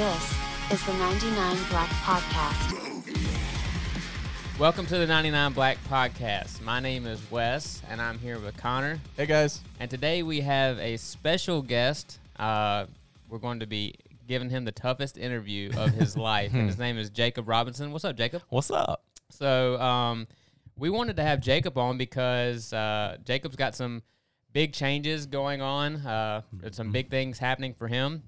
This is the 99 Black Podcast. Welcome to the 99 Black Podcast. My name is Wes, and I'm here with Connor. Hey guys. And today we have a special guest. Uh, we're going to be giving him the toughest interview of his life, and his name is Jacob Robinson. What's up, Jacob? What's up? So, um, we wanted to have Jacob on because uh, Jacob's got some big changes going on. Uh, some big things happening for him,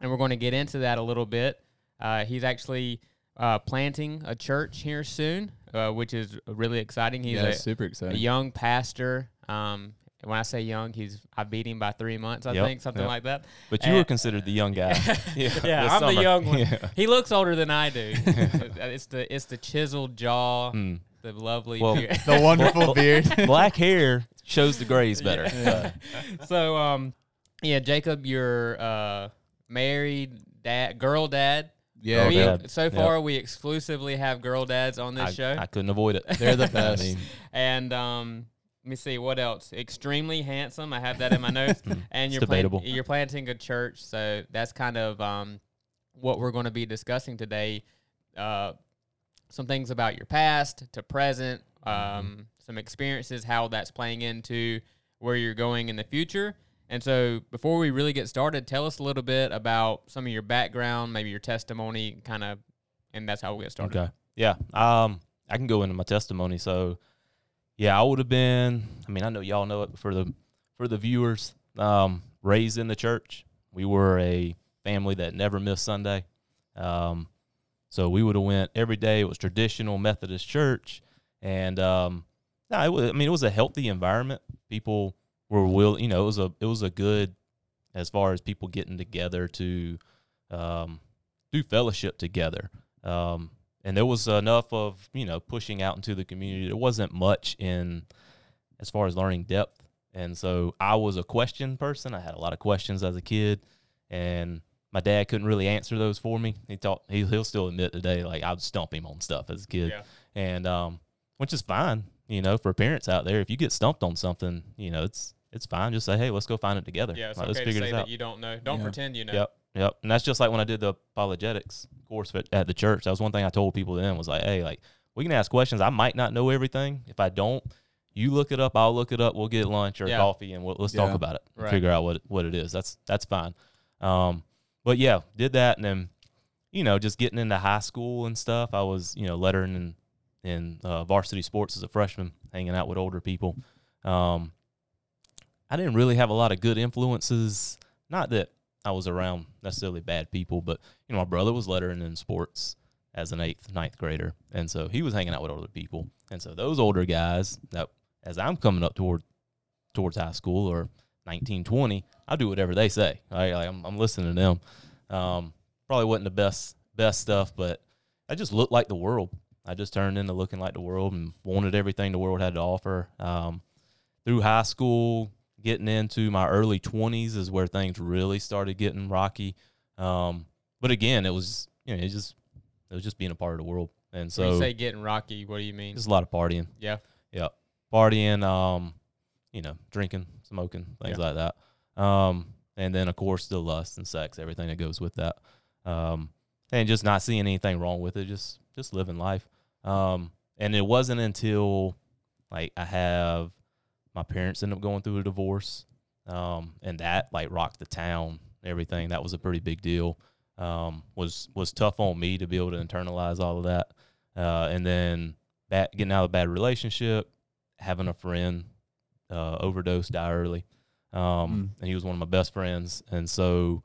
and we're going to get into that a little bit. Uh, he's actually uh, planting a church here soon, uh, which is really exciting. He's yeah, a, super a young pastor. Um, when I say young, he's I beat him by three months, I Yep, think, something yep. like that. But you Uh, were considered the young guy. yeah, Yeah, I'm the young one. Yeah. He looks older than I do. it's the it's the chiseled jaw, Mm. the lovely. Well, beard. the wonderful beard. Black hair shows the grays better. Uh, so um, yeah, Jacob, you're uh married dad, girl dad. yeah, we, dad. So Yep. far, we exclusively have girl dads on this I, show, I couldn't avoid it. They're the best. and um. Let me see what else. Extremely handsome. I have that in my notes. and you're plan- debatable. you're planting a church, so that's kind of um, what we're going to be discussing today. Uh, some things about your past to present, um, some experiences, how that's playing into where you're going in the future. And so, before we really get started, tell us a little bit about some of your background, maybe your testimony, kind of, and that's how we'll get started. okay. Yeah. Um, I can go into my testimony. So, yeah, I would have been. I mean, I know y'all know it for the for the viewers. Um, raised in the church. We were a family that never missed Sunday. Um, so we would have went every day. It was traditional Methodist church, and um, no, it was. I mean, it was a healthy environment. People were will. You know, it was a it was a good as far as people getting together to um, do fellowship together. Um, and there was enough of you know pushing out into the community. There wasn't much in as far as learning depth. And so I was a question person. I had a lot of questions as a kid, and my dad couldn't really answer those for me. He thought he, he'll still admit today, like I would stump him on stuff as a kid, Yeah. and um, which is fine, you know, for parents out there. If you get stumped on something, you know, it's it's fine. Just say, hey, let's go find it together. Yeah, it's Like, okay let's to figure say this that out. you don't know. Don't Yeah. pretend you know. Yep, yep. And that's just like when I did the apologetics course at, at the church. That was one thing I told people then was like, hey, like we can ask questions. I might not know everything. If I don't, you look it up. I'll look it up. We'll get lunch or Yeah. coffee and we'll, let's talk about it. and Right. Figure out what what it is. That's that's fine. Um, but yeah, did that and then, you know, just getting into high school and stuff. I was you know lettering in in uh, varsity sports as a freshman, hanging out with older people. Um, I didn't really have a lot of good influences. Not that I was around necessarily bad people, but you know, my brother was lettering in sports as an eighth, ninth grader, and so he was hanging out with older people, and so those older guys that as I'm coming up toward towards high school or 19, 20, I do whatever they say. Right? Like I'm, I'm listening to them. Um, probably wasn't the best best stuff, but I just looked like the world. I just turned into looking like the world and wanted everything the world had to offer. Um, through high school, getting into my early 20s is where things really started getting rocky. Um, but again, it was you know it just it was just being a part of the world, and when so you say getting rocky, what do you mean? just a lot of partying. Yeah. Yeah. Partying, um, you know, drinking, smoking, things Yeah. like that. Um, and then of course the lust and sex, everything that goes with that. Um, and just not seeing anything wrong with it, just just living life. Um, and it wasn't until like I have my parents ended up going through a divorce. Um, and that like rocked the town, everything. That was a pretty big deal. Um, was was tough on me to be able to internalize all of that. Uh, and then bad, getting out of a bad relationship, having a friend uh, overdose, die early. Um, and he was one of my best friends. And so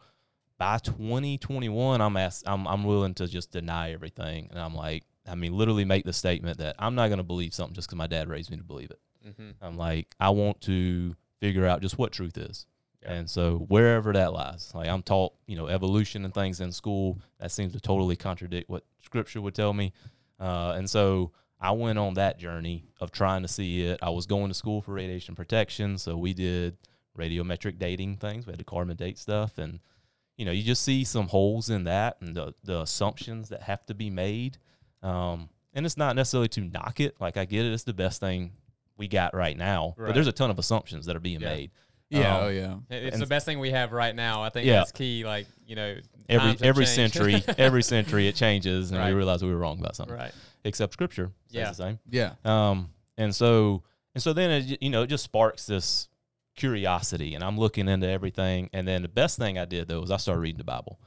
by 2021, I'm asked, I'm, I'm willing to just deny everything. And I'm like, I mean, literally make the statement that I'm not going to believe something just because my dad raised me to believe it. Mm-hmm. I'm like, I want to figure out just what truth is. Yeah. And so wherever that lies, like I'm taught, you know, evolution and things in school, that seems to totally contradict what scripture would tell me. Uh, and so I went on that journey of trying to see it. I was going to school for radiation protection. So we did radiometric dating things. We had to carbon date stuff. And, you know, you just see some holes in that and the, the assumptions that have to be made. Um, and it's not necessarily to knock it. Like I get it. It's the best thing we got right now. But there's a ton of assumptions that are being Yeah. made. Yeah. Um, oh yeah. It's And- the best thing we have right now. I think Yeah. that's key. Like you know, every every changed. century, every century it changes, and Right. we realize we were wrong about something. right? Except Scripture says Yeah. the same. Yeah. Um, and so and so then it, you know it just sparks this curiosity, and I'm looking into everything. And then the best thing I did though was I started reading the Bible.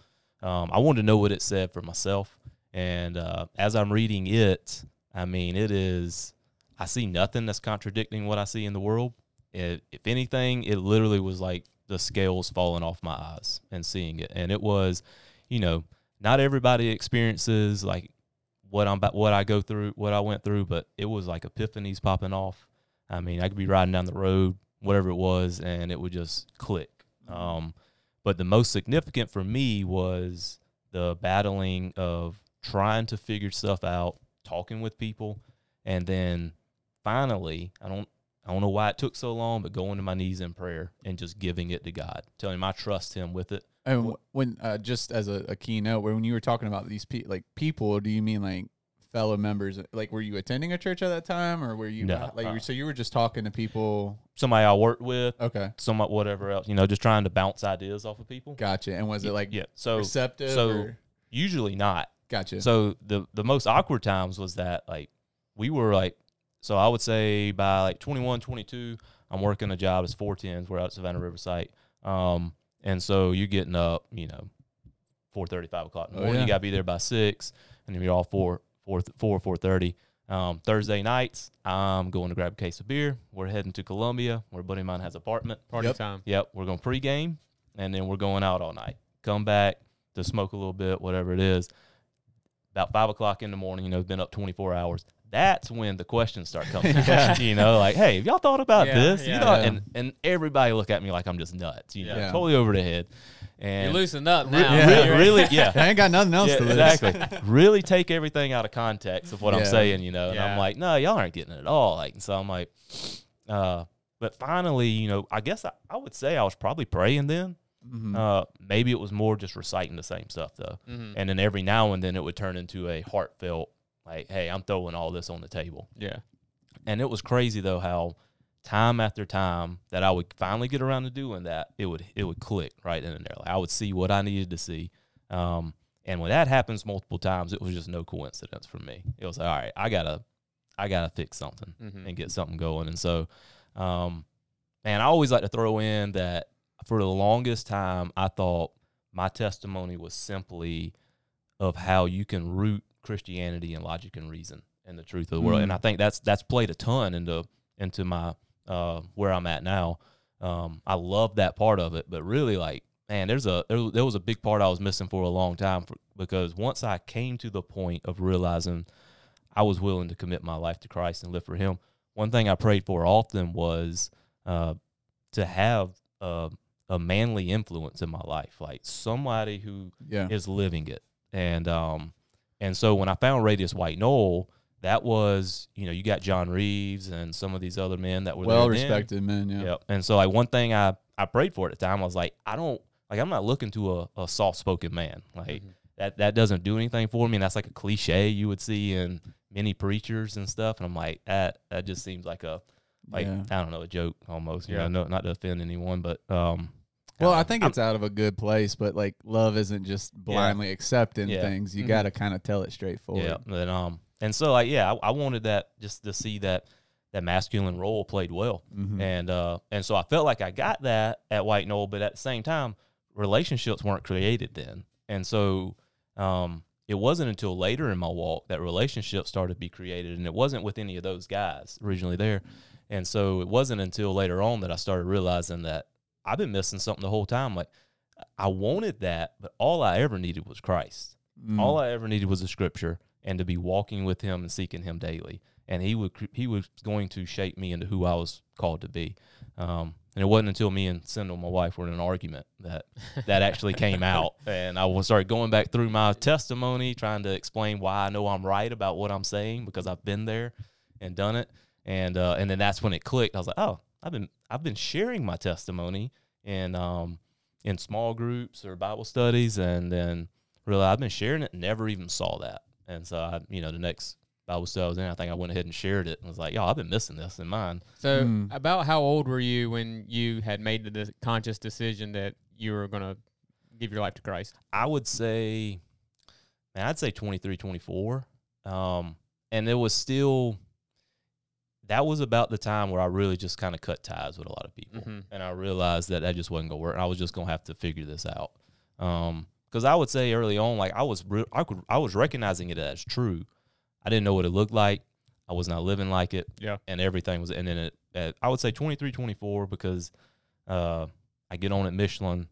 Um, I wanted to know what it said for myself, and uh, as I'm reading it, I mean it is. I see nothing that's contradicting what I see in the world. It, if anything, it literally was like the scales falling off my eyes and seeing it, and it was, you know, not everybody experiences like what I'm what I go through, what I went through, but it was like epiphanies popping off. I mean, I could be riding down the road, whatever it was, and it would just click. Um, but the most significant for me was the battling of trying to figure stuff out, talking with people, and then finally, I don't, I don't know why it took so long, but going to my knees in prayer and just giving it to God, telling him I trust Him with it. And when uh, just as a, a keynote, when you were talking about these pe- like people, do you mean like fellow members? Like, were you attending a church at that time, or were you No, like? uh. so you were just talking to people? Somebody I worked with, Okay, somewhat whatever else, you know, just trying to bounce ideas off of people. gotcha. And was it like yeah, so receptive? so or- usually not. gotcha. So the the most awkward times was that like we were like so I would say by like 21, 22, I'm working a job as 410s. We're out at Savannah River site. Um, and so you're getting up, you know, 4.30, 5 o'clock in the Oh, morning. yeah. You got to be there by 6, and then you're all 4, 4, 4 4.30. Um, Thursday nights, I'm going to grab a case of beer. We're heading to Columbia, where a buddy of mine has an apartment. Party Yep. time. Yep, we're going to pregame, and then we're going out all night. Come back to smoke a little bit, whatever it is. About five o'clock in the morning, you know, been up 24 hours. That's when the questions start coming. Yeah. you know, like, hey, have y'all thought about Yeah, this? yeah. you know, Yeah. and and everybody look at me like I'm just nuts. You know, Yeah. totally over the head. You're And loosened up re- now. Yeah. re- really, yeah, I ain't got nothing else yeah, to lose. exactly. really take everything out of context of what I'm saying, you know. And Yeah. I'm like, no, y'all aren't getting it at all. Like, and so I'm like, uh, but finally, you know, I guess I, I would say I was probably praying then. Mhm. Uh, maybe it was more just reciting the same stuff though, Mhm. and then every now and then it would turn into a heartfelt, like, hey, I'm throwing all this on the table. Yeah. And it was crazy though how time after time that I would finally get around to doing that, it would it would click right in there. Like I would see what I needed to see. Um, and when that happens multiple times, it was just no coincidence for me. It was like, all right, I gotta I gotta fix something Mhm. and get something going. And so, um, man, I always like to throw in that for the longest time, I thought my testimony was simply of how you can root Christianity and logic and reason and the truth of the world. And Mm. I think that's that's played a ton into into my uh, where I'm at now. Um, I love that part of it, but really, like, man, there's a there, there was a big part I was missing for a long time for, because once I came to the point of realizing I was willing to commit my life to Christ and live for Him, one thing I prayed for often was uh, to have a, a manly influence in my life, like somebody who yeah. is living it. And um and so when I found Radius White Knoll, that was, you know, you got John Reeves and some of these other men that were Well there then. respected men. Yeah. Yep. And so like one thing I I prayed for at the time I was like, I don't like I'm not looking to a, a soft spoken man. Like Mhm. that that doesn't do anything for me. And that's like a cliche you would see in many preachers and stuff. And I'm like, that that just seems like a like Yeah. I don't know, a joke almost. You Yeah. know, no, not to offend anyone, but um Well, uh, I think I'm- it's out of a good place, but like love isn't just blindly accepting Yeah. things. You Mhm. got to kind of tell it straightforward. Yeah, and um, and so like yeah, I, I wanted that just to see that that masculine role played well, Mhm. and uh, and so I felt like I got that at White Knoll, but at the same time, relationships weren't created then, and so um, it wasn't until later in my walk that relationships started to be created, and it wasn't with any of those guys originally there, and so it wasn't until later on that I started realizing that I've been missing something the whole time, like. I wanted that, but all I ever needed was Christ. Mm. All I ever needed was a scripture and to be walking with him and seeking him daily. And he would he was going to shape me into who I was called to be. Um, and it wasn't until me and Sindel, my wife, were in an argument that that actually came out. And I was started going back through my testimony, trying to explain why I know I'm right about what I'm saying because I've been there and done it. And uh, and then that's when it clicked. I was like, oh, I've been I've been sharing my testimony in um in small groups or Bible studies, and then really I've been sharing it, never even saw that. And so I, you know, the next Bible study I was in, I think I went ahead and shared it and was like, "Yo, I've been missing this in mine." So, Mm. about how old were you when you had made the de- conscious decision that you were going to give your life to Christ? I would say, man, I'd say 23, 24. Um, and it was still, that was about the time where I really just kind of cut ties with a lot of people. Mhm. And I realized that that just wasn't going to work. And I was just going to have to figure this out. Um, cause I would say early on, like I was, re- I could, I was recognizing it as true. I didn't know what it looked like. I was not living like it. Yeah. And everything was, and then it, at, I would say 23, 24 because, uh, I get on at Michelin.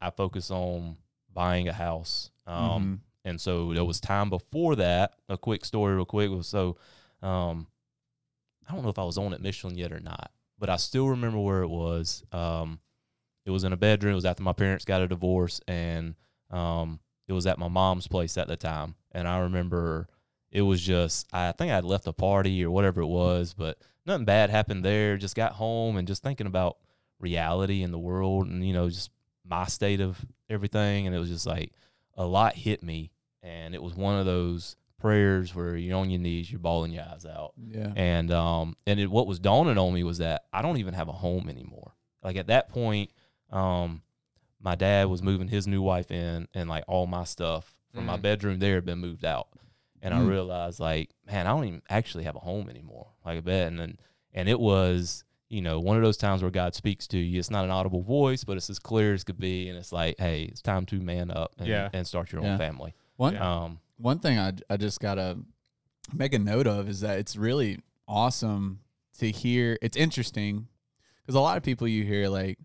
I focus on buying a house. Um, and so there was time before that. A quick story, real quick, was so um, I don't know if I was on at Michelin yet or not, but I still remember where it was. Um, it was in a bedroom. It was after my parents got a divorce, and um, it was at my mom's place at the time. And I remember it was just I think I had left a party or whatever it was, but nothing bad happened there. Just got home and just thinking about reality and the world, and you know, just my state of everything. And it was just like a lot hit me, and it was one of those prayers where you're on your knees, you're bawling your eyes out. Yeah. And um and it, what was dawning on me was that I don't even have a home anymore. Like at that point, um, my dad was moving his new wife in, and like all my stuff from my Mm. bedroom there had been moved out. And I Mm. realized like, man, I don't even actually have a home anymore, like a bed. And then, and it was, you know, one of those times where God speaks to you. It's not an audible voice, but it's as clear as could be. And it's like, hey, it's time to man up and, Yeah. and start your Yeah. own family. One Um, one thing I I just gotta make a note of is that it's really awesome to hear. It's interesting because a lot of people you hear like,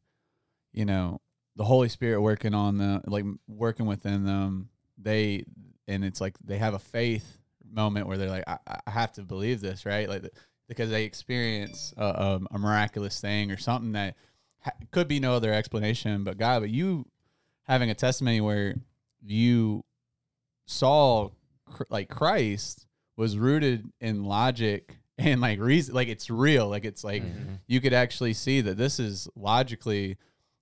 you know, the Holy Spirit working on them, like working within them. They and it's like they have a faith moment where they're like, I, I have to believe this, right? Like because they experience a, a miraculous thing or something that ha- could be no other explanation but God. But you having a testimony where you saw cr- like Christ was rooted in logic and like reason like it's real like it's like Mhm. you could actually see that this is logically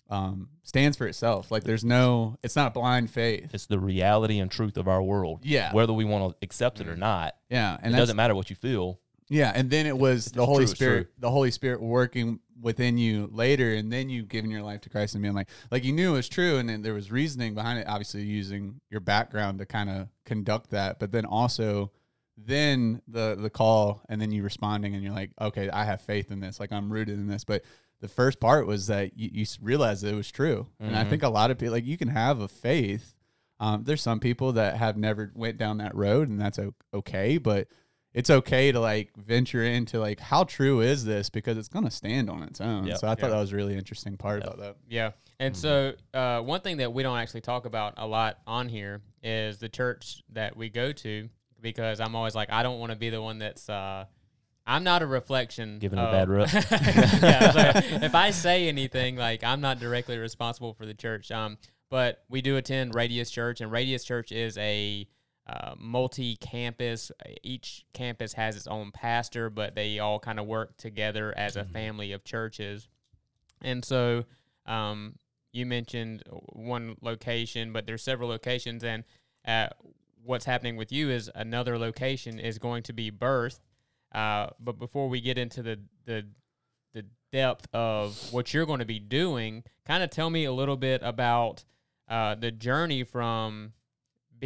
um stands for itself like there's no it's not blind faith it's the reality and truth of our world. Yeah. Whether we want to accept it or Mm. not, yeah and it doesn't matter what you feel. yeah and then it was the holy true, spirit the holy spirit working within you later and then you giving your life to christ and being like like you knew it was true and then there was reasoning behind it obviously using your background to kind of conduct that but then also then the the call and then you responding and you're like okay i have faith in this like i'm rooted in this. But the first part was that you, you realized it was true. And i Mhm. think a lot of people like you can have a faith. Um, there's some people that have never went down that road and that's okay but it's okay to like venture into like how true is this because it's going to stand on its own Yep. so i thought Yeah. that was a really interesting part Yep. about that Yeah. And so, uh, one thing that we don't actually talk about a lot on here is the church that we go to because I'm always like, I don't want to be the one that's, uh, I'm not a reflection. Giving it a bad rep. yeah, so if I say anything, like, I'm not directly responsible for the church. Um, but we do attend Radius Church, and Radius Church is a uh, multi-campus. Each campus has its own pastor, but they all kind of work together as a family of churches. And so, um, you mentioned one location, but there's several locations, and uh, what's happening with you is another location is going to be birthed. Uh, but before we get into the the the depth of what you're going to be doing, kind of tell me a little bit about uh, the journey from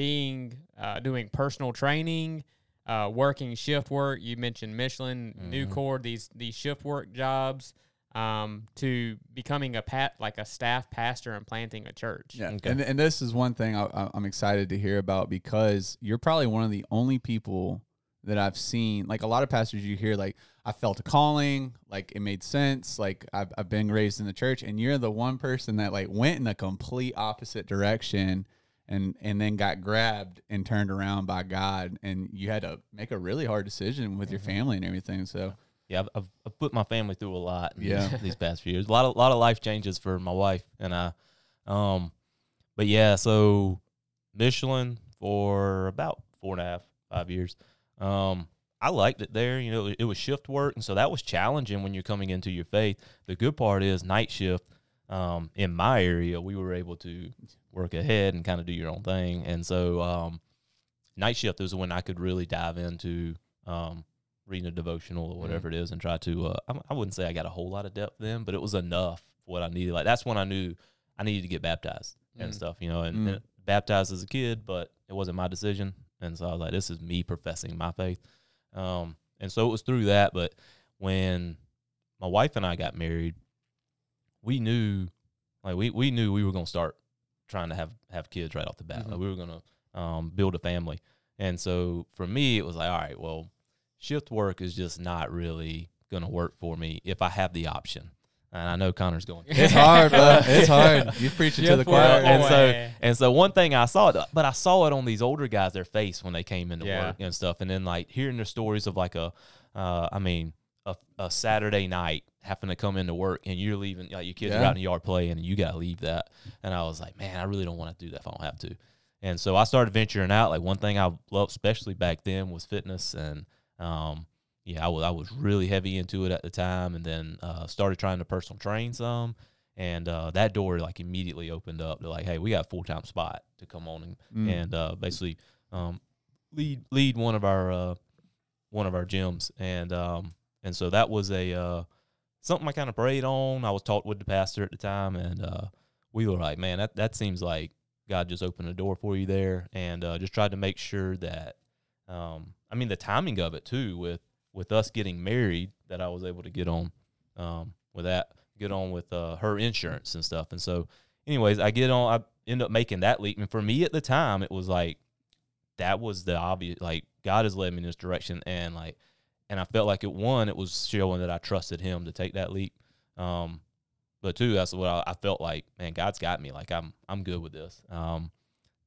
being uh, doing personal training, uh, working shift work. You mentioned Michelin, Mhm. Nucor, these these shift work jobs, um, to becoming a pat like a staff pastor and planting a church. Yeah, Okay. and and this is one thing I, I- I'm excited to hear about because you're probably one of the only people that I've seen. Like a lot of pastors, you hear like I felt a calling, like it made sense, like I've I've been raised in the church, and you're the one person that like went in the complete opposite direction. And, and then got grabbed and turned around by God, and you had to make a really hard decision with your family and everything. So Yeah, I've, I've, put my family through a lot. in Yeah. these, these past few years, a lot of lot of life changes for my wife and I. Um, but yeah, so Michelin for about four and a half, five years. Um, I liked it there. You know, it, it was shift work, and so that was challenging when you're coming into your faith. The good part is night shift. Um, in my area, we were able to work ahead and kind of do your own thing, and so um, night shift was when I could really dive into um, reading a devotional or whatever it is and try to. Uh, I, I wouldn't say I got a whole lot of depth then, but it was enough for what I needed. Like that's when I knew I needed to get baptized and Mm. stuff, you know, and, Mm. and baptized as a kid, but it wasn't my decision, and so I was like, this is me professing my faith. Um, and so it was through that. But when my wife and I got married, we knew, like we we knew we were gonna start trying to have have kids right off the bat. Mhm. Like we were gonna um, build a family. And so for me, it was like, all right, well, shift work is just not really gonna work for me if I have the option. And I know Connor's going. It's hard, bro. It's hard. You preach it to the choir. and so and so one thing I saw it, but I saw it on these older guys, their face when they came into Yeah. work and stuff, and then like hearing their stories of like a, uh, I mean, a, a Saturday night having to come into work and you're leaving, like your kids are out in the yard playing and you got to leave that, and I was like, man, I really don't want to do that if I don't have to, and so I started venturing out. Like one thing I loved, especially back then, was fitness, and um, yeah, I was I was really heavy into it at the time, and then uh, started trying to personal train some, and uh, that door like immediately opened up to like, hey, we got a full time spot to come on and, Mm. and uh, basically um, lead lead one of our uh, one of our gyms, and um, and so that was a uh, something I kind of prayed on. I was taught with the pastor at the time, and uh, we were like, man, that that seems like God just opened a door for you there, and uh, just tried to make sure that, um, I mean, the timing of it too, with with us getting married, that I was able to get on um, with that, get on with uh, her insurance and stuff, and so, anyways, I get on, I end up making that leap, and for me at the time, it was like that was the obvious, like God has led me in this direction, and like, and I felt like it one, it was showing that I trusted Him to take that leap. Um, but two, that's what I, I felt like. Man, God's got me. Like I'm, I'm good with this. Um,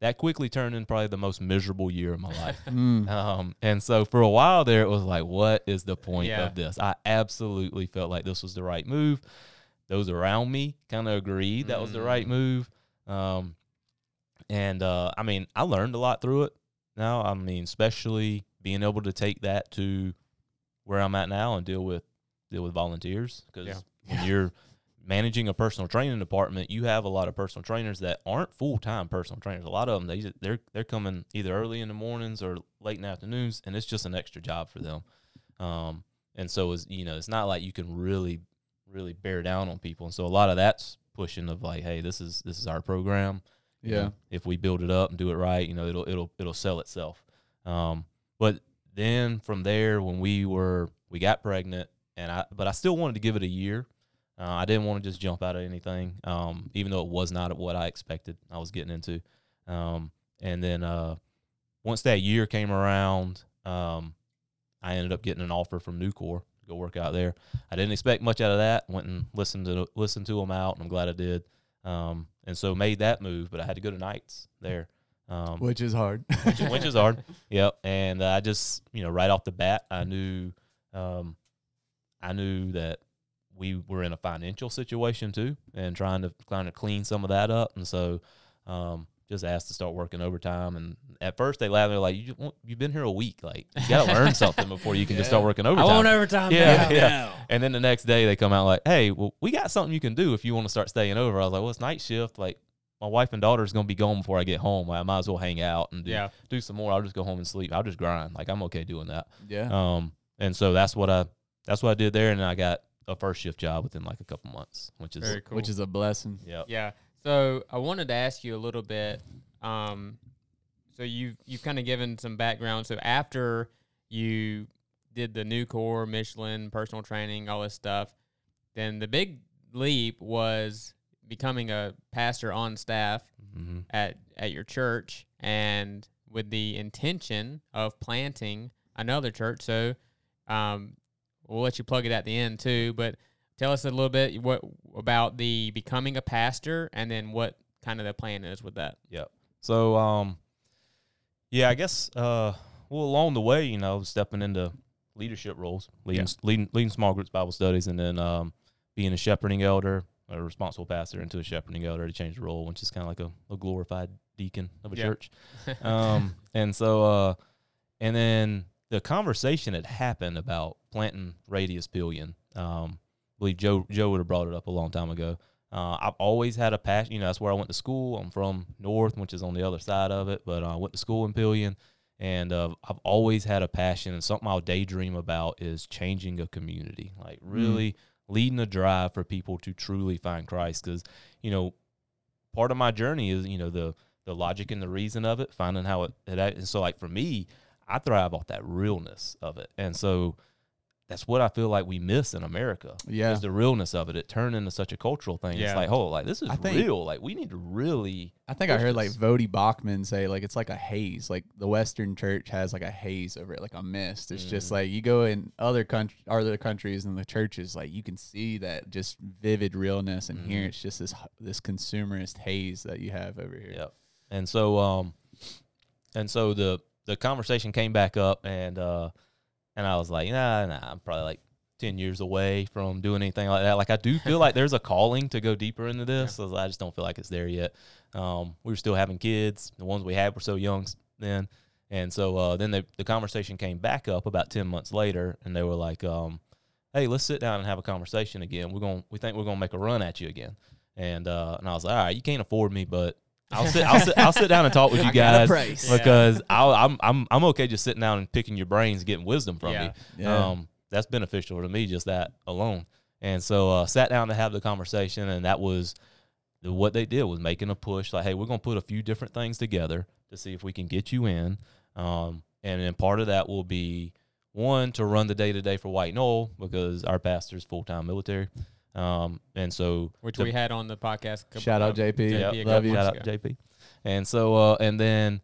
that quickly turned in probably the most miserable year of my life. Mm. Um, and so for a while there, it was like, what is the point Yeah. of this? I absolutely felt like this was the right move. Those around me kind of agreed that was the right Mm. move. Um, and uh, I mean, I learned a lot through it. Now, I mean, especially being able to take that to where I'm at now and deal with deal with volunteers because Yeah. when you're managing a personal training department, you have a lot of personal trainers that aren't full time personal trainers. A lot of them they they're they're coming either early in the mornings or late in the afternoons, and it's just an extra job for them. Um, and so is you know it's not like you can really really bear down on people, and so a lot of that's pushing of like, hey, this is this is our program. You Yeah. know, if we build it up and do it right, you know, it'll it'll it'll sell itself. Um, but then from there, when we were we got pregnant, and I but I still wanted to give it a year. Uh, I didn't want to just jump out of anything, um, even though it was not what I expected. I was getting into, um, and then uh, once that year came around, um, I ended up getting an offer from Nucor to go work out there. I didn't expect much out of that. Went and listened to listened to them out, and I'm glad I did. Um, and so made that move, but I had to go to nights there, um, Which is hard. which, which is hard. Yep. And I just, you know, right off the bat, I knew, um, I knew that we were in a financial situation too, and trying to kind of clean some of that up. And so, um, just asked to start working overtime. And at first they laughed. And they're like, "You you've been here a week. Like, you gotta learn something before you can just start working overtime." I want overtime. Yeah, now. yeah. And then the next day they come out like, "Hey, well, we got something you can do if you want to start staying over." I was like, "Well, it's night shift. Like, my wife and daughter is gonna be gone before I get home. Like, I might as well hang out and do Yeah. do some more. I'll just go home and sleep. I'll just grind. Like, I'm okay doing that." yeah. Um, and so that's what I that's what I did there, and I got a first shift job within like a couple months, which is Very cool. Which is a blessing. yeah, Yeah. So I wanted to ask you a little bit. Um, so you've you've kind of given some background. So after you did the Nucor, Michelin, personal training, all this stuff, then the big leap was becoming a pastor on staff hmm at at your church and with the intention of planting another church. So um, we'll let you plug it at the end too, but tell us a little bit what about the becoming a pastor and then what kind of the plan is with that. Yep. So um yeah, I guess uh well along the way, you know, stepping into leadership roles, leading leading leading small groups Bible studies and then um being a shepherding elder, a responsible pastor into a shepherding elder to change the role, which is kind of like a, a glorified deacon of a Yeah. church. Um and so uh and then the conversation had happened about planting Radius Pelion. Um I believe Joe Joe would have brought it up a long time ago. Uh, I've always had a passion. You know, that's where I went to school. I'm from North, which is on the other side of it, but uh, I went to school in Pelion, and uh, I've always had a passion and something I'll daydream about is changing a community, like really leading a drive for people to truly find Christ. Because you know, part of my journey is you know the the logic and the reason of it, finding how it. it and so, like for me, I thrive off that realness of it, and so that's what I feel like we miss in America. Yeah. is the realness of it. It turned into such a cultural thing. Yeah. It's like, oh, like this is I think- real. Like we need to really. I think I push heard like this. Voddie Baucham say like it's like a haze. Like the Western Church has like a haze over it, like a mist. It's just Mhm. like you go in other country, other countries, and the churches, like you can see that just vivid realness, and here Mhm. it's just this this consumerist haze that you have over here. Yep. And so um and so the the conversation came back up and uh and I was like, nah, nah, I'm probably like ten years away from doing anything like that. Like I do feel like there's a calling to go deeper into this. so I just don't feel like it's there yet. Um we were still having kids. The ones we had were so young then. And so uh then the the conversation came back up about ten months later and they were like, um, hey, let's sit down and have a conversation again. We're going we think we're gonna make a run at you again. And uh and I was like, all right, you can't afford me, but I'll sit. I'll sit. I'll sit down and talk with you I got a guys price. Yeah. because I'll, I'm I'm I'm okay just sitting down and picking your brains, getting wisdom from Yeah. you. Yeah. Um, that's beneficial to me, just that alone. And so uh, sat down to have the conversation, and that was what they did was making a push. Like, hey, we're gonna put a few different things together to see if we can get you in. Um, and then part of that will be one to run the day to day for White Knoll because our pastor's full time military. Um, and so which to- we had on the podcast. couple- Shout out JP. JP Yep, Love you. months Shout out. JP. And so uh and then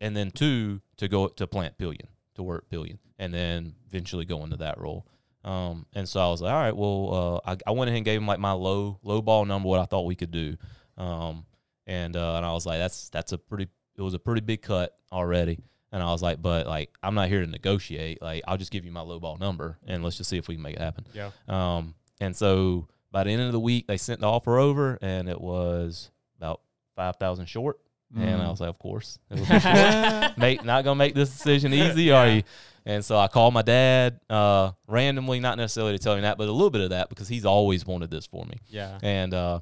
and then two to go to plant Pelion to work Pelion and then eventually go into that role. Um and so I was like, all right, well uh I, I went ahead and gave him like my low low ball number what I thought we could do. Um and uh and I was like, that's that's a pretty it was a pretty big cut already. And I was like, but like I'm not here to negotiate. Like I'll just give you my low ball number and let's just see if we can make it happen. Yeah. Um, and so by the end of the week, they sent the offer over, and it was about five thousand short. And I Mm. was like, of course, it was short. make not gonna make this decision easy, are you? And so I called my dad uh, randomly, not necessarily to tell him that, but a little bit of that because he's always wanted this for me, Yeah. and uh,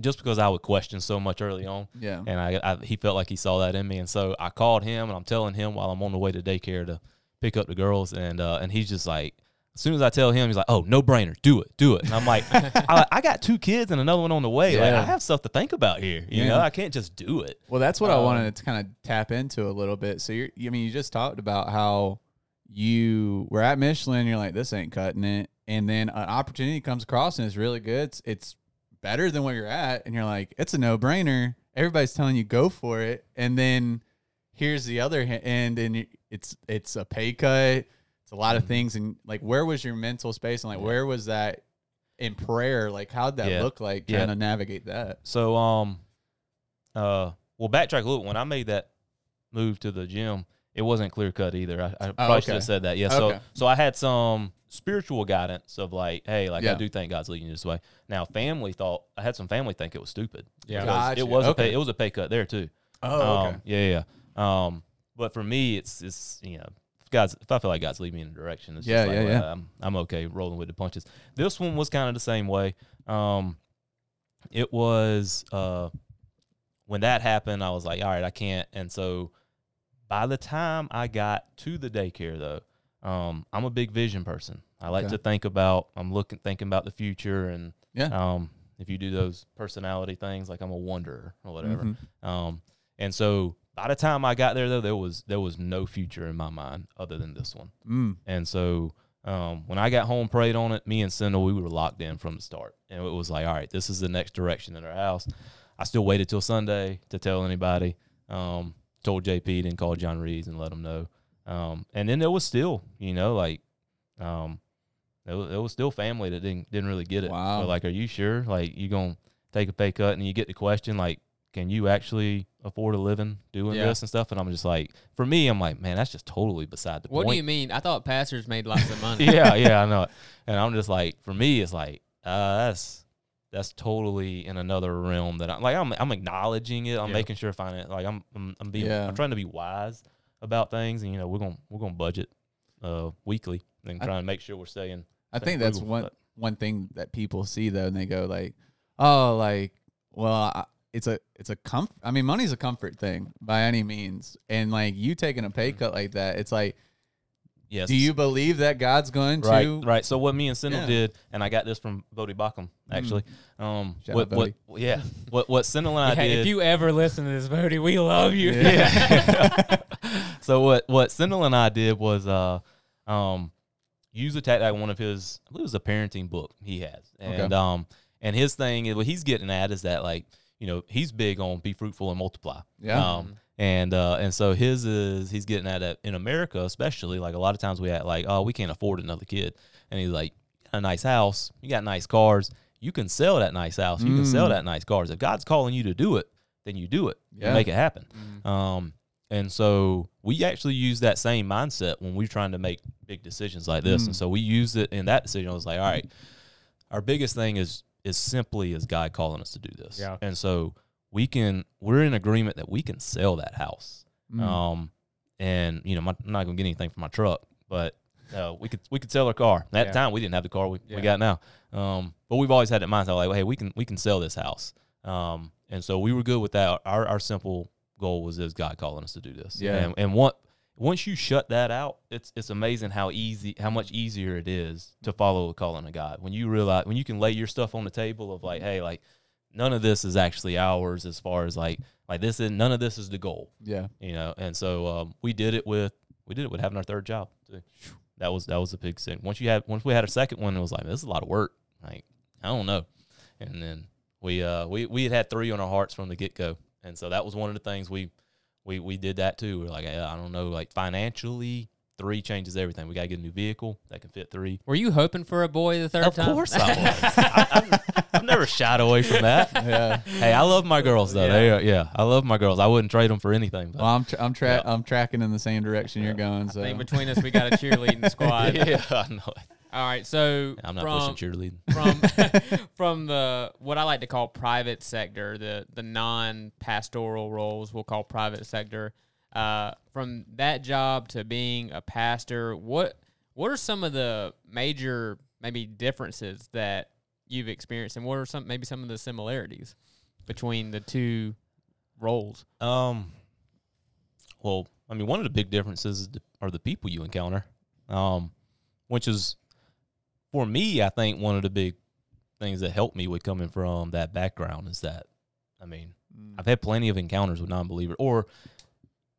just because I would question so much early on, yeah. and I, I he felt like he saw that in me, and so I called him, and I'm telling him while I'm on the way to daycare to pick up the girls, and uh, and he's just like, as soon as I tell him, he's like, oh, no brainer, do it, do it, and I'm like, I, I got two kids and another one on the way, like I have stuff to think about here, you Yeah. know, I can't just do it. Well, that's what I Um, wanted to kind of tap into a little bit. So you're, I mean, you just talked about how you were at Michelin. You're like, this ain't cutting it, and then an opportunity comes across and it's really good. It's, it's better than where you're at, and you're like, it's a no brainer. Everybody's telling you go for it, and then here's the other end, and it's it's a pay cut. It's a lot of things, and like, where was your mental space, and like, Yeah. where was that in prayer? Like, how'd that Yeah. look like Yeah. trying to navigate that? So, um, uh, well, backtrack a little. When I made that move to the gym, it wasn't clear cut either. I, I probably should okay. have said that. Yeah. So, Okay. so I had some spiritual guidance of like, hey, like I Yeah. do think God's leading you this way. Now, family thought I had some family think it was stupid. Yeah. because Gotcha. it was a Okay. pay, it was a pay cut there too. Oh, Um, yeah, yeah. yeah. Um, but for me, it's it's you know, if God's if I feel like God's leading me in a direction, it's Yeah, just like, yeah, well, yeah. I'm I'm okay rolling with the punches. This one was kind of the same way. Um, it was uh, when that happened, I was like, all right, I can't. And so by the time I got to the daycare, though, um, I'm a big vision person. I like Okay. to think about. I'm looking thinking about the future and Yeah. um, if you do those personality things, like I'm a wanderer or whatever. Mhm. Um, and so by the time I got there, though, there was there was no future in my mind other than this one. Mm. And so um, when I got home, prayed on it, me and Cinda, we were locked in from the start, and it was like, all right, this is the next direction in our house. I still waited till Sunday to tell anybody. Um, told JP, then called John Reeves and let him know. Um, and then there was still, you know, like, um, there was, there was still family that didn't didn't really get it. Wow. They're like, are you sure? Like, you gonna take a pay cut? And you get the question, like, can you actually afford a living doing Yeah. this and stuff? And I'm just like, for me, I'm like, man, that's just totally beside the What point What do you mean? I thought pastors made lots of money. yeah, yeah, I know it. And I'm just like, for me, it's like, uh, that's that's totally in another realm that I'm like, I'm I'm acknowledging it. I'm Yeah. making sure find it. Like I'm I'm, I'm being Yeah. I'm trying to be wise about things, and you know, we're gonna we're gonna budget uh weekly and I- trying to make sure we're staying. I staying think that's one but- one thing that people see though, and they go like, "Oh, like, well, I, it's a it's a comfort. I mean, money's a comfort thing by any means, and like you taking a pay Mm. cut like that, it's like, Yes. do you believe that God's going Right, to? right. So what me and Sindel Yeah. did, and I got this from Voddie Baucham actually. Um, Shout what, out what, yeah, what what Sindel and I Yeah, did. if you ever listen to this, Voddie, we love you. Yeah. so what what Sindel and I did was uh um use a tactic one of his I believe it was a parenting book he has. And Okay. um and his thing what he's getting at is that like, you know, he's big on be fruitful and multiply. Yeah. Um and uh and so his is he's getting at it in America especially like a lot of times we had like oh we can't afford another kid and he's like a nice house you got nice cars you can sell that nice house you can sell Mm. that nice cars if God's calling you to do it then you do it Yeah. and make it happen Mhm. um, and so we actually use that same mindset when we're trying to make big decisions like this. Mm. And so we use it in that decision. I was like, all right, our biggest thing is is simply as God calling us to do this. Yeah. And so we can we're in agreement that we can sell that house. Mm. Um, and you know, my, I'm not gonna get anything for my truck, but uh, we could we could sell our car. At Yeah. the time, we didn't have the car we, Yeah. we got now. Um, but we've always had that mindset like, hey, we can we can sell this house. Um, and so we were good with that. Our our simple goal was is God calling us to do this. Yeah. And, and what once you shut that out, it's it's amazing how easy how much easier it is to follow a calling of God. When you realize when you can lay your stuff on the table of like, hey, like none of this is actually ours as far as like like this is none of this is the goal yeah. you know and so um, we did it with we did it with having our third job too. that was that was a big thing once you had once we had a second one it was like this is a lot of work like i don't know and then we uh we, we had had three on our hearts from the get-go and so that was one of the things we we we did that too we're like i don't know like financially three changes everything we gotta get a new vehicle that can fit three Were you hoping for a boy the third of time? Of course i was I, I've, I've never shied away from that Yeah. hey i love my girls though they are, yeah i love my girls i wouldn't trade them for anything but Well, I'm tra- I'm tra- Yeah. I'm tracking in the same direction you're going. I So think between us, we got a cheerleading squad. yeah i know it All right, so i'm not from, pushing cheerleading from from the what I like to call private sector, the the non pastoral roles we'll call private sector. Uh, from that job to being a pastor, what what are some of the major maybe differences that you've experienced, and what are some maybe some of the similarities between the two roles? Um, well, I mean, one of the big differences are the people you encounter, um, which is for me, I think one of the big things that helped me with coming from that background is that, I mean, Mm. I've had plenty of encounters with non-believers, or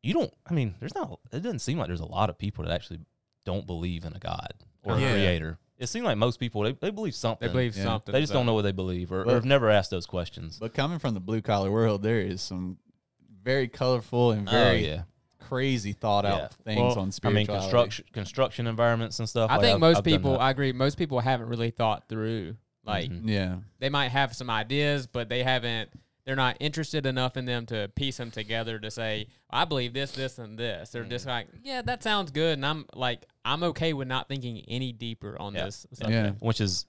you don't. I mean, there's not. It doesn't seem like there's a lot of people that actually don't believe in a God or Yeah. a creator. It seems like most people they, they believe something. They believe Yeah. something. They just don't know what they believe, or, or have never asked those questions. But coming from the blue collar world, there is some very colorful and oh very yeah. Crazy thought out Yeah. things Well, on I mean, construction construction environments and stuff. I like, think I've- most I've people. I agree, most people haven't really thought through. Like, Mhm. Yeah. they might have some ideas, but they haven't, they're not interested enough in them to piece them together to say, I believe this, this, and this. They're just like, yeah, that sounds good. And I'm like, I'm okay with not thinking any deeper on Yeah. this. subject. Yeah. which is,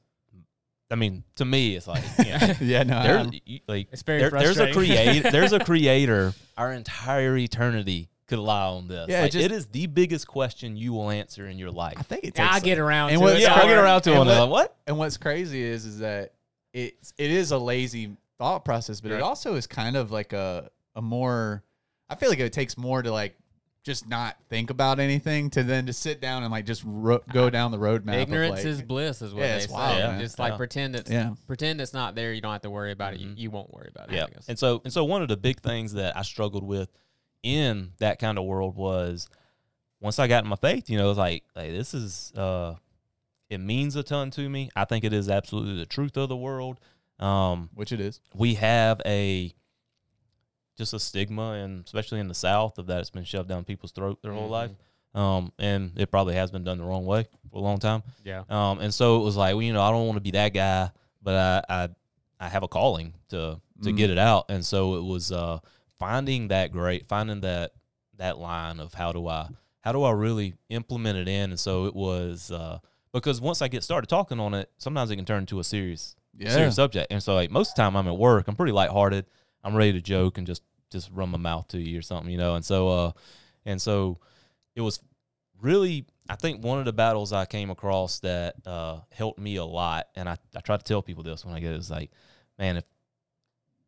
I mean, to me, it's like yeah, Yeah. No. there, like It's very there- there's a creator. there's a creator. Our entire eternity could lie on this. Yeah, Like, just- it is the biggest question you will answer in your life. I think it Yeah, takes. I'll get around And to what- it. yeah, don't I'll get around to And it. what- what? and what's crazy is, is that it's it is a lazy thought process, but Right. it also is kind of like a a more. I feel like it takes more to like just not think about anything to then to sit down and like just ro- go down the road map. Ignorance like, is bliss, is what Yeah, they say. wild, man. Just like Yeah. pretend it's yeah. pretend it's not there. You don't have to worry about it. You, Mhm. you won't worry about it. Yeah. I guess. And so and so one of the big things that I struggled with in that kind of world was once I got in my faith, you know, it's like like this is uh it means a ton to me. I think it is absolutely the truth of the world. Um which it is. we have a just a stigma and especially in the south of that it's been shoved down people's throat their whole Mhm. life. Um and it probably has been done the wrong way for a long time. yeah. Um, and so it was like, well, you know, I don't want to be that guy, but I, I, I have a calling to to Mm. get it out. And so it was uh, finding that great, finding that that line of how do I how do I really implement it in. And so it was uh, because once I get started talking on it, sometimes it can turn into a serious Yeah. serious subject. And so like most of the time I'm at work, I'm pretty lighthearted. I'm ready to joke and just just run my mouth to you or something, you know. And so uh, and so it was really I think one of the battles I came across that uh, helped me a lot, and I, I try to tell people this when I get it, is like, man, if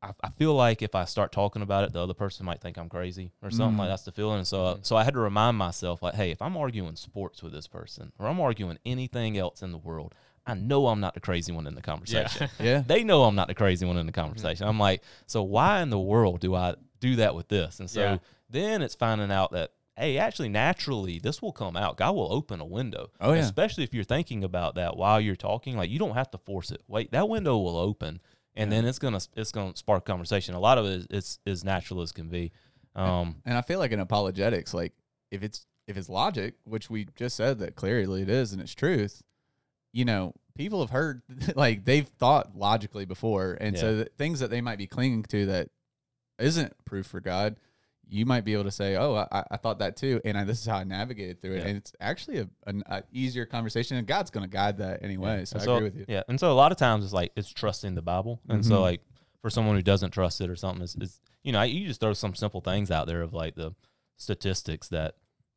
I, I feel like if I start talking about it, the other person might think I'm crazy or something Mm. like that's the feeling. And so, uh, so I had to remind myself, like, hey, if I'm arguing sports with this person or I'm arguing anything else in the world, I know I'm not the crazy one in the conversation. Yeah. they know I'm not the crazy one in the conversation. I'm like, so why in the world do I do that with this? And so Yeah. then it's finding out that hey, actually, naturally, this will come out. God will open a window. Oh, yeah. Especially if you're thinking about that while you're talking. Like you don't have to force it. Wait, that window will open, and then it's gonna it's gonna spark conversation. A lot of it is as natural as can be. Um, And I feel like in apologetics, like if it's if it's logic, which we just said that clearly it is and it's truth, you know, people have heard like they've thought logically before, and so Yeah. the things that they might be clinging to that isn't proof for God, you might be able to say, "Oh, I, I thought that too," and I, this is how I navigated through it, Yeah. and it's actually a, an a easier conversation, and God's going to guide that anyway. So, And I agree with you. Yeah, and so a lot of times it's like it's trusting the Bible, and so Mhm. like for someone who doesn't trust it or something, is is you know you just throw some simple things out there of like the statistics that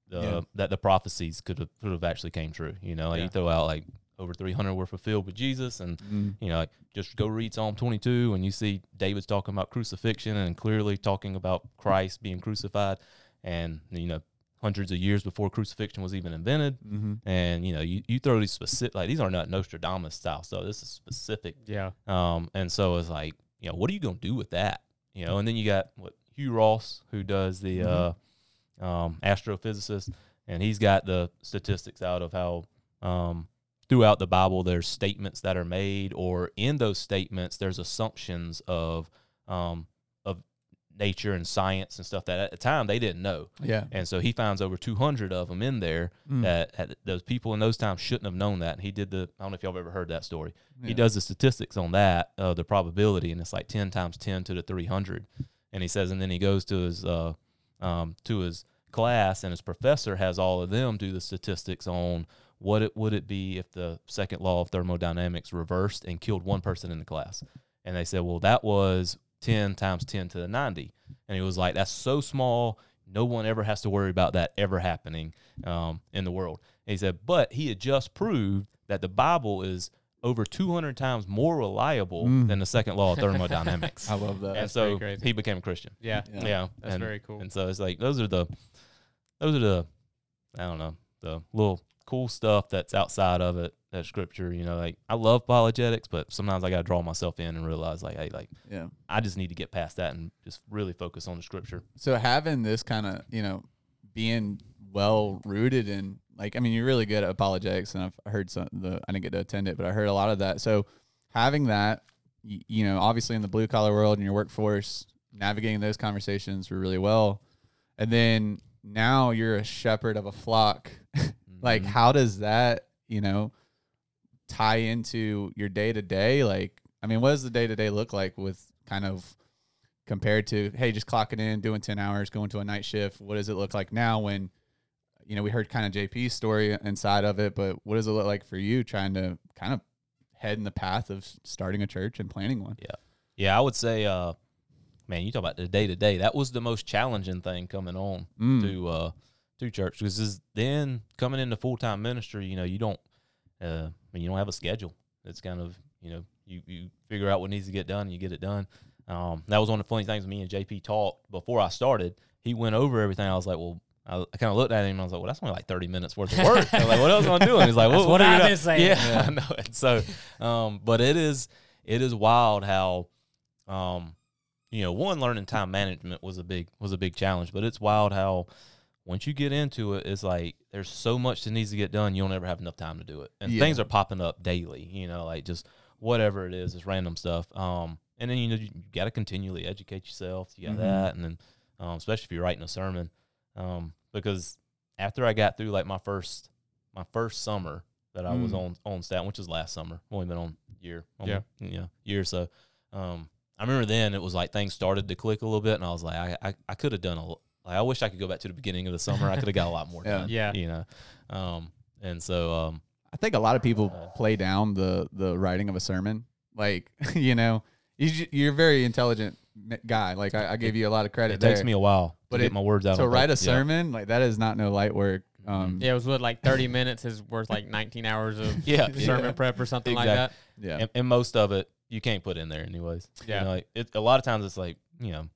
the Yeah. that the prophecies could have could have actually came true. You know, like Yeah. you throw out like over three hundred were fulfilled with Jesus, and Mm. you know, like just go read Psalm 22 and you see David's talking about crucifixion and clearly talking about Christ being crucified and you know hundreds of years before crucifixion was even invented hmm and you know you, you throw these specific like these are not Nostradamus style so this is specific Yeah. um and so it's like you know what are you going to do with that you know and then you got what Hugh Ross who does the Mhm. uh um astrophysicist and he's got the statistics out of how um throughout the Bible there's statements that are made or in those statements there's assumptions of um of nature and science and stuff that at the time they didn't know Yeah. and so he finds over 200 of them in there Mm. that had, those people in those times shouldn't have known that. And he did the, I don't know if y'all have ever heard that story. He does the statistics on that, uh, the probability, and it's like 10 times 10 to the 300. And he says, and then he goes to his, uh, um, to his class, and his professor has all of them do the statistics on what it would it be if the second law of thermodynamics reversed and killed one person in the class. And they said, well, that was 10 times 10 to the 90. And he was like, that's so small. No one ever has to worry about that ever happening um, in the world. And he said, but he had just proved that the Bible is over 200 times more reliable Mm. than the second law of thermodynamics. I love that. and That's so crazy. he became a Christian. Yeah. Yeah. Yeah, That's and, very cool. And so it's like those are the, those are the, I don't know, the little cool stuff that's outside of it. That scripture, you know, like I love apologetics, but sometimes I got to draw myself in and realize, like, hey, like yeah. I just need to get past that and just really focus on the scripture. So having this kind of, you know, being well rooted in like I mean you're really good at apologetics and I've heard some the I didn't get to attend it, but I heard a lot of that. So having that y- you know, obviously in the blue collar world and your workforce, navigating those conversations were really well. And then now you're a shepherd of a flock. like Mhm. how does that, you know, tie into your day to day? Like I mean, what does the day to day look like with kind of compared to hey just clocking in doing 10 hours going to a night shift what does it look like now when you know we heard kind of jp's story inside of it but what does it look like for you trying to kind of head in the path of starting a church and planning one Yeah. Yeah, I would say, uh, man, you talk about the day to day. That was the most challenging thing coming on Mm. to uh, to church because is then coming into full time ministry, you know, you don't, uh, I mean, you don't have a schedule. It's kind of, you know, you you figure out what needs to get done, and you get it done. Um, that was one of the funny things me and JP talked before I started. He went over everything. I was like, well. I, I kind of looked at him and I was like, "Well, that's only like thirty minutes worth of work." Like, "What else am I doing?" He's like, "Well, what are you I've not-" been saying. Yeah, Yeah. I know it. So, um, but it is it is wild how um you know one learning time management was a big was a big challenge but it's wild how once you get into it it's like there's so much that needs to get done you'll never have enough time to do it and Yeah. things are popping up daily you know like just whatever it is it's random stuff um and then you know you, got to continually educate yourself you got Mhm. that and then um, especially if you're writing a sermon um because after i got through like my first my first summer that i was Mm. on on staff which was last summer only been on year Yeah. almost, yeah year or so um I remember then it was like things started to click a little bit, and I was like, I I, I could have done a. l- Like, I wish I could go back to the beginning of the summer. I could have got a lot more Yeah. done. Yeah. you know, um, and so um, i think a lot of people Uh, play down the the writing of a sermon like you know you, you're a very intelligent guy like i, I give you a lot of credit it takes me a while But to it- get my words out. to write a paper. Yeah. sermon like that is not no light work um Yeah, it was what like thirty minutes is worth like nineteen hours of Yeah. sermon Yeah. prep or something like that. yeah and, and most of it, you can't put in there anyways. Yeah. You know, like it, a lot of times it's like you know,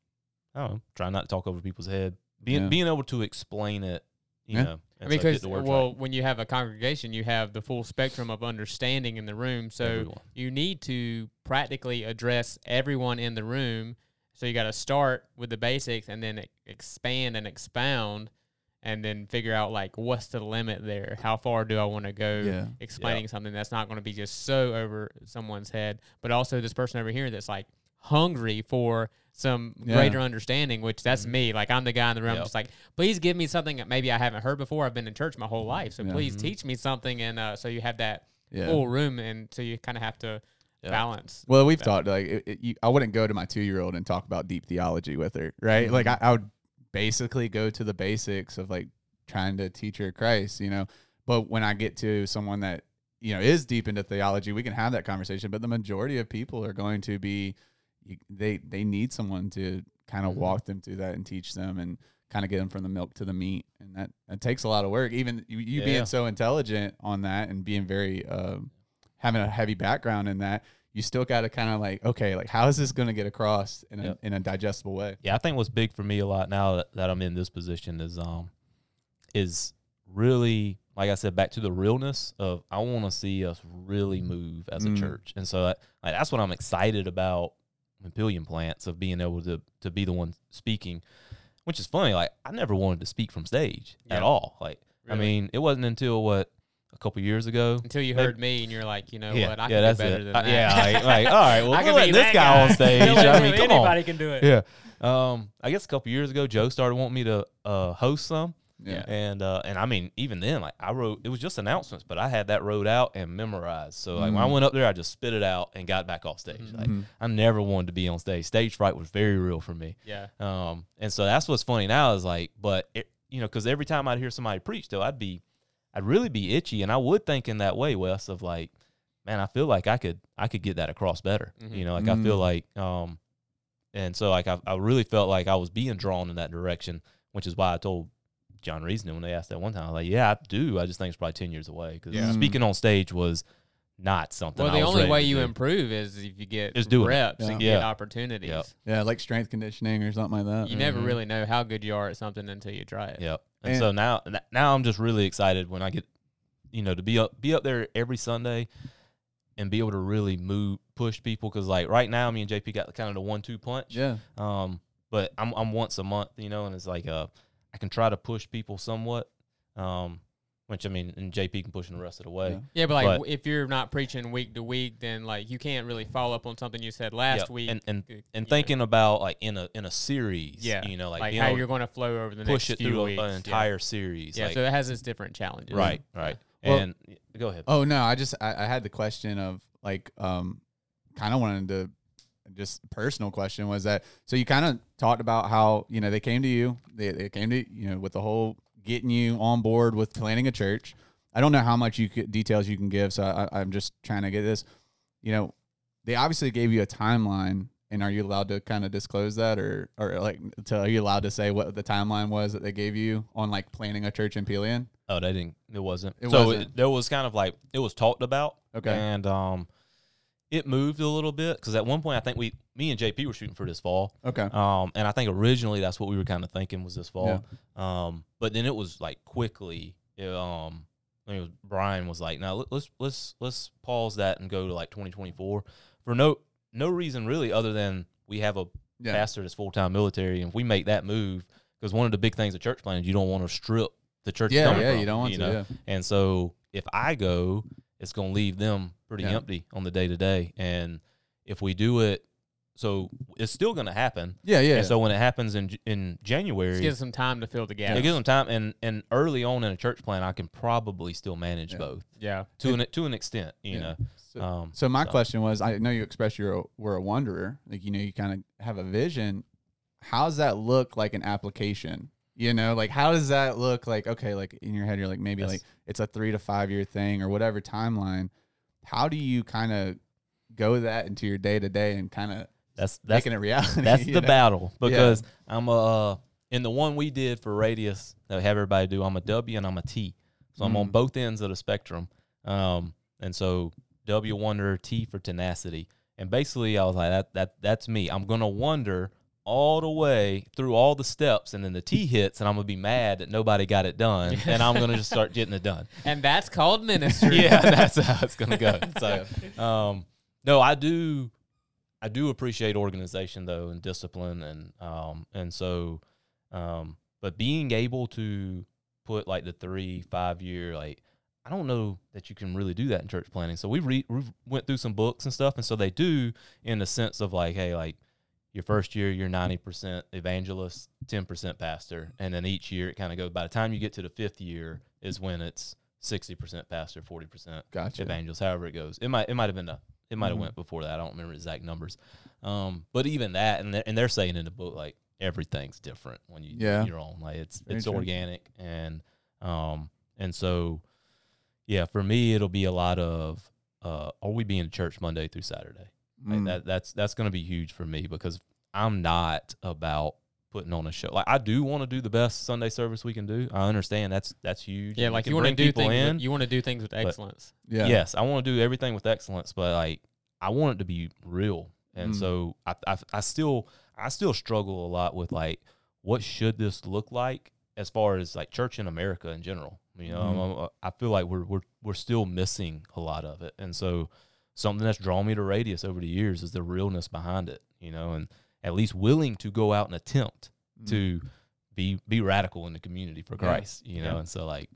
I don't know, try not to talk over people's head. Being Yeah. being able to explain it, you Yeah. know, I and mean, so because well, right. when you have a congregation, you have the full spectrum of understanding in the room. So Everyone. you need to practically address everyone in the room. So you got to start with the basics and then e- expand and expound, and then figure out like what's the limit there. How far do I want to go? Yeah. Explaining something that's not going to be just so over someone's head, but also this person over here that's like hungry for some Yeah. greater understanding, which that's me. Like I'm the guy in the room, Yep. just like, please give me something that maybe I haven't heard before. I've been in church my whole life, so Yeah. please Mhm. teach me something. And uh, so you have that Yeah. full room, and so you kind of have to Yeah. balance. Well, we've that. talked like it, it, you, I wouldn't go to my two year old and talk about deep theology with her, right? Like I, I would basically go to the basics of like trying to teach her Christ, you know. But when I get to someone that you know is deep into theology, we can have that conversation. But the majority of people are going to be you- they they need someone to kind of Mhm. walk them through that and teach them and kind of get them from the milk to the meat, and that that takes a lot of work. Even you, you Yeah. being so intelligent on that and being very um, having a heavy background in that, you still got to kind of like, okay, like how is this going to get across in a, in a digestible way? Yeah, I think what's big for me a lot now that, that I'm in this position is um is really like I said back to the realness of I want to see us really move as a Mm. church, and so that, like, that's what I'm excited about with Pelion Plants of being able to to be the one speaking, which is funny. Like I never wanted to speak from stage Yeah. at all. Like I mean, it wasn't until what a couple years ago. Until you Maybe- heard me, and you're like, you know yeah, what? I yeah, can that's do better it. than that. yeah, like, like, all right, well, I can be this that guy on stage. I mean, come on. anybody can do it. Yeah. Um, I guess a couple years ago, Joe started wanting me to uh, host some, Yeah. and uh, and I mean, even then, like I wrote, it was just announcements, but I had that wrote out and memorized. So like when I Mm. went up there, I just spit it out and got back off stage. Like Mhm. I never wanted to be on stage. Stage fright was very real for me. Yeah. Um, and so that's what's funny now is like, but it, you know, because every time I'd hear somebody preach, though, I'd be, I'd really be itchy, and I would think in that way, Wes, of like, man, I feel like I could, I could get that across better. Mhm. You know, like I feel Mm. like, um, and so like I, I really felt like I was being drawn in that direction, which is why I told John Reasoning when they asked that one time, I was like, yeah, I do. I just think it's probably ten years away because Yeah. speaking on stage was not something. Well, I the was only ready way you do. improve is if you get Is doing reps Yeah. and Yeah. get opportunities. Yep. Yeah, like strength conditioning or something like that. You never Mhm. really know how good you are at something until you try it. Yep. And, And- so now, now I'm just really excited when I get, you know, to be up, be up there every Sunday, and be able to really move, push people. Because like right now, me and JP got kind of the one-two punch. Yeah. Um, but I'm I'm once a month, you know, and it's like uh, I can try to push people somewhat. Um, which I mean, and JP can push them the rest of the way. Yeah. Yeah, but like But- if you're not preaching week to week, then like you can't really follow up on something you said last Yep. week. and and you and know, thinking about like in a in a series. yeah, you know, like, like being how able you're going to flow over the push next it few through a- weeks. an yeah. entire series. Yeah, like, so it has its different challenges. right, right, Well- and go ahead. Oh no, I just I, I had the question of like um kind of wanted to just personal question was that so you kind of talked about how you know they came to you they, they came to you know with the whole getting you on board with planning a church i don't know how much you could, details you can give so I, i'm just trying to get this you know they obviously gave you a timeline and are you allowed to kind of disclose that or or like to, are you allowed to say what the timeline was that they gave you on like planning a church in Pelion? Oh, they didn't. It wasn't. It so wasn't. It, there was kind of like it was talked about. Okay. And um, it moved a little bit because at one point I think we, me and JP were shooting for this fall. Okay. Um, and I think originally that's what we were kind of thinking was this fall. Um, but then it was like quickly. It, um, I was Brian was like, "Now let- let's let's let's pause that and go to like 2024 for no no reason really other than we have a Yeah. pastor that's full time military, and if we make that move, because one of the big things of church planning is you don't want to strip the church. Yeah, yeah, from, you don't want you to. know? Yeah. And so if I go, it's going to leave them pretty Yeah. empty on the day to day. And if we do it, so it's still going to happen. Yeah, yeah. And so when it happens in in January, Just gives some time to fill the gap. it gaps. gives them time. And and early on in a church plan, I can probably still manage Yeah. both yeah. to an to an extent. You Yeah. know. So, Um, so my so- question was, I know you expressed you're a, were a wanderer, like you know you kind of have a vision. How does that look like an application? You know, like how does that look like? Okay, like in your head, you're like maybe That's- like it's a three to five year thing or whatever timeline. How do you kind of go that into your day to day and kind of that's that's making it reality? That's the know? battle because I'm a uh, in the one we did for radius that we have everybody do. I'm a W and I'm a T, so I'm on Mm. both ends of the spectrum. Um, and so W wonder, T for tenacity, And basically, I was like, that that that's me. I'm gonna wonder all the way through all the steps, and then the T hits, and I'm gonna be mad that nobody got it done, and I'm gonna just start getting it done. And that's called ministry. yeah, that's how it's gonna go. So, um, no, I do, I do appreciate organization though and discipline, and um, and so, um, but being able to put like the three, five year, like I don't know that you can really do that in church planning. So we re- we went through some books and stuff, and so they do in the sense of like, hey, like your first year you're 90% evangelist 10% pastor and then each year it kind of goes by the time you get to the fifth year is when it's 60% pastor 40% Gotcha. evangelist however it goes it might it might have been a it might have Mhm. went before that i don't remember exact numbers um but even that and they're, and they're saying in the book like everything's different when you Yeah. you're on like it's Very it's true. organic and um and so yeah for me it'll be a lot of uh are we being in church monday through saturday like Mm. that that's that's going to be huge for me because I'm not about putting on a show. Like I do want to do the best Sunday service we can do. I understand that's that's huge. Yeah, like can you want to do things. in. With, you want to do things with excellence. yeah. Yes, I want to do everything with excellence, but like I want it to be real. And Mm. so I, I I still I still struggle a lot with like what should this look like as far as like church in America in general. You know. I'm- I feel like we're we're we're still missing a lot of it. And so something that's drawn me to Radius over the years is the realness behind it, you know, and at least willing to go out and attempt Mm. to be be radical in the community for Yeah. Christ, you know. Yeah. And so like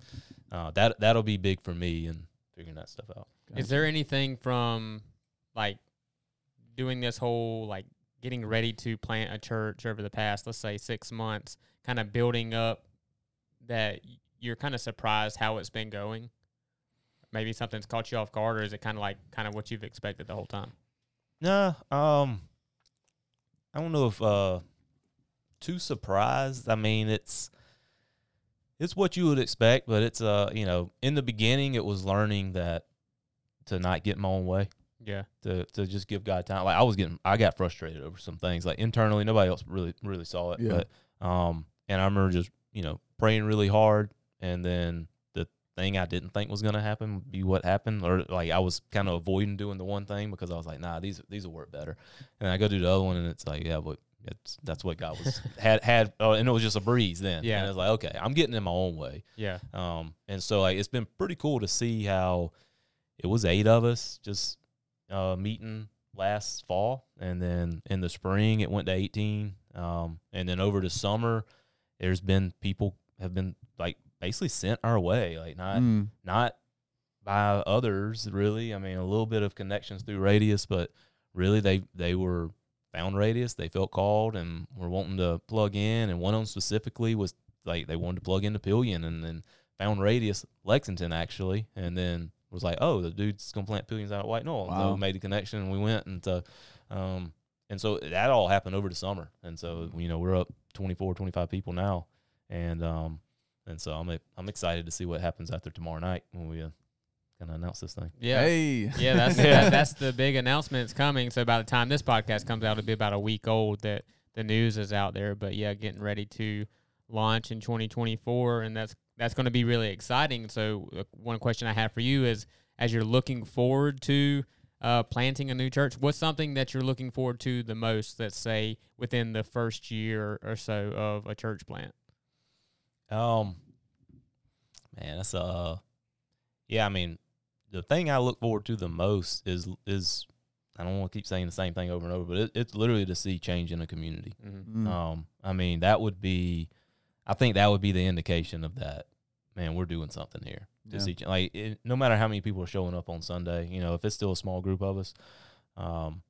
uh, that that'll be big for me and figuring that stuff out. Is there anything from like doing this whole like getting ready to plant a church over the past, let's say six months, kind of building up that you're kind of surprised how it's been going? Maybe something's caught you off guard, or is it kind of like kind of what you've expected the whole time? Nah, um, I don't know if uh, too surprised. I mean, it's it's what you would expect, but it's uh, you know, in the beginning, it was learning that to not get my own way, Yeah, to to just give God time. Like I was getting, I got frustrated over some things. Like internally, nobody else really really saw it, Yeah. but um, and I remember just you know praying really hard, and then the thing I didn't think was gonna happen be what happened, or like I was kind of avoiding doing the one thing because I was like, nah, these these will work better, and I go do the other one, and it's like, yeah, but it's that's what God was had had, uh, and it was just a breeze then. Yeah. and it was like, okay, I'm getting in my own way. yeah, Um, and so like it's been pretty cool to see how it was eight of us just uh, meeting last fall, and then in the spring it went to eighteen. Um, and then over the summer, there's been people have been like basically sent our way, like not Mm. not by others really. I mean, a little bit of connections through Radius, but really they they were found Radius. They felt called and were wanting to plug in. And one of them specifically was like they wanted to plug into Pelion, and then found Radius Lexington actually, and then was like, oh, the dude's gonna plant Pelion's out at White Knoll. Wow. So made the connection, and we went and to, um, and so that all happened over the summer. And so you know we're up 24, 25 people now, and um, and so I'm I'm excited to see what happens after tomorrow night when we uh, gonna announce this thing. yeah. Hey. Yeah, that's Yeah. that, that's the big announcement. It's coming. So by the time this podcast comes out, it'll be about a week old that the news is out there. But yeah, getting ready to launch in 2024, and that's that's going to be really exciting. So uh, one question I have for you is, as you're looking forward to uh, planting a new church, what's something that you're looking forward to the most? Let's say within the first year or so of a church plant. Um, man, that's uh, yeah. I mean, the thing I look forward to the most is is I don't want to keep saying the same thing over and over, but it, it's literally to see change in a community. Mm-hmm. Mm. Um, I mean, that would be, I think that would be the indication of that. Man, we're doing something here to Yeah. see. ch- Like, it, no matter how many people are showing up on Sunday, you know, if it's still a small group of us, um,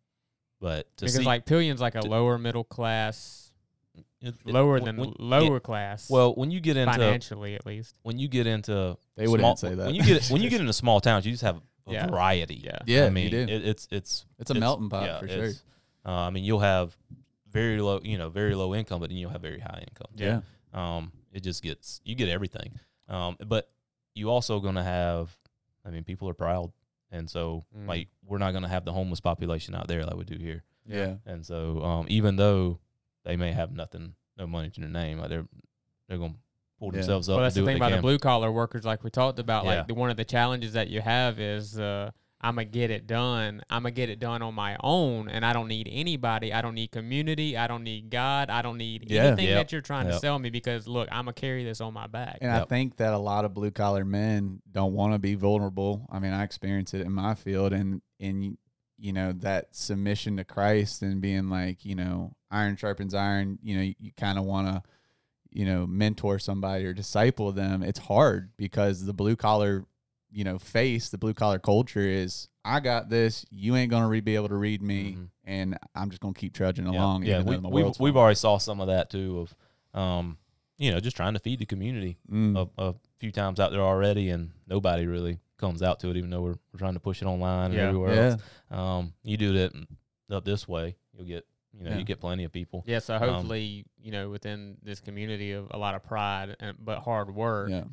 but to Because see like Pelion's like a to- lower middle class, it- it- lower when- than when- lower yeah, class. well, when you get into financially at least. when you get into They wouldn't say that. when you get when you get into small towns, you just have a Yeah. variety. Yeah. Yeah, I you mean, do. It, it's it's It's a melting pot yeah, for sure. Uh, I mean, you'll have very low, you know, very low income, but then you'll have very high income. Yeah. Um, it just gets you get everything. Um, but you also gonna have, I mean, people are proud, and so Mm. like we're not gonna have the homeless population out there like we do here. Yeah. And so, um, even though they may have nothing, no money to their name, like they're they're gonna pull Yeah. themselves up. Well, that's the thing they about the blue collar workers, like we talked about. Yeah. Like the, one of the challenges that you have is uh, I'm gonna get it done. I'm gonna get it done on my own, and I don't need anybody. I don't need community. I don't need God. I don't need Yeah. anything Yep. that you're trying to sell me because look, I'm gonna carry this on my back. And I think that a lot of blue collar men don't want to be vulnerable. I mean, I experience it in my field, and and you know that submission to Christ and being like, you know, iron sharpens iron. You know, you, you kind of want to, you know, mentor somebody or disciple them. It's hard because the blue collar, you know, face the blue collar culture is. I got this. You ain't gonna re- be able to read me, Mhm. and I'm just gonna keep trudging Yeah, along. yeah. We, the we've we've already saw some of that too of, um, you know, just trying to feed the community Mm. a, a few times out there already, and nobody really comes out to it, even though we're, we're trying to push it online Yeah. and everywhere yeah. else. Um, you do that up this way, you'll get you know Yeah. you get plenty of people. Yeah, so Um, hopefully, you know, within this community of a lot of pride and but hard work, Yeah.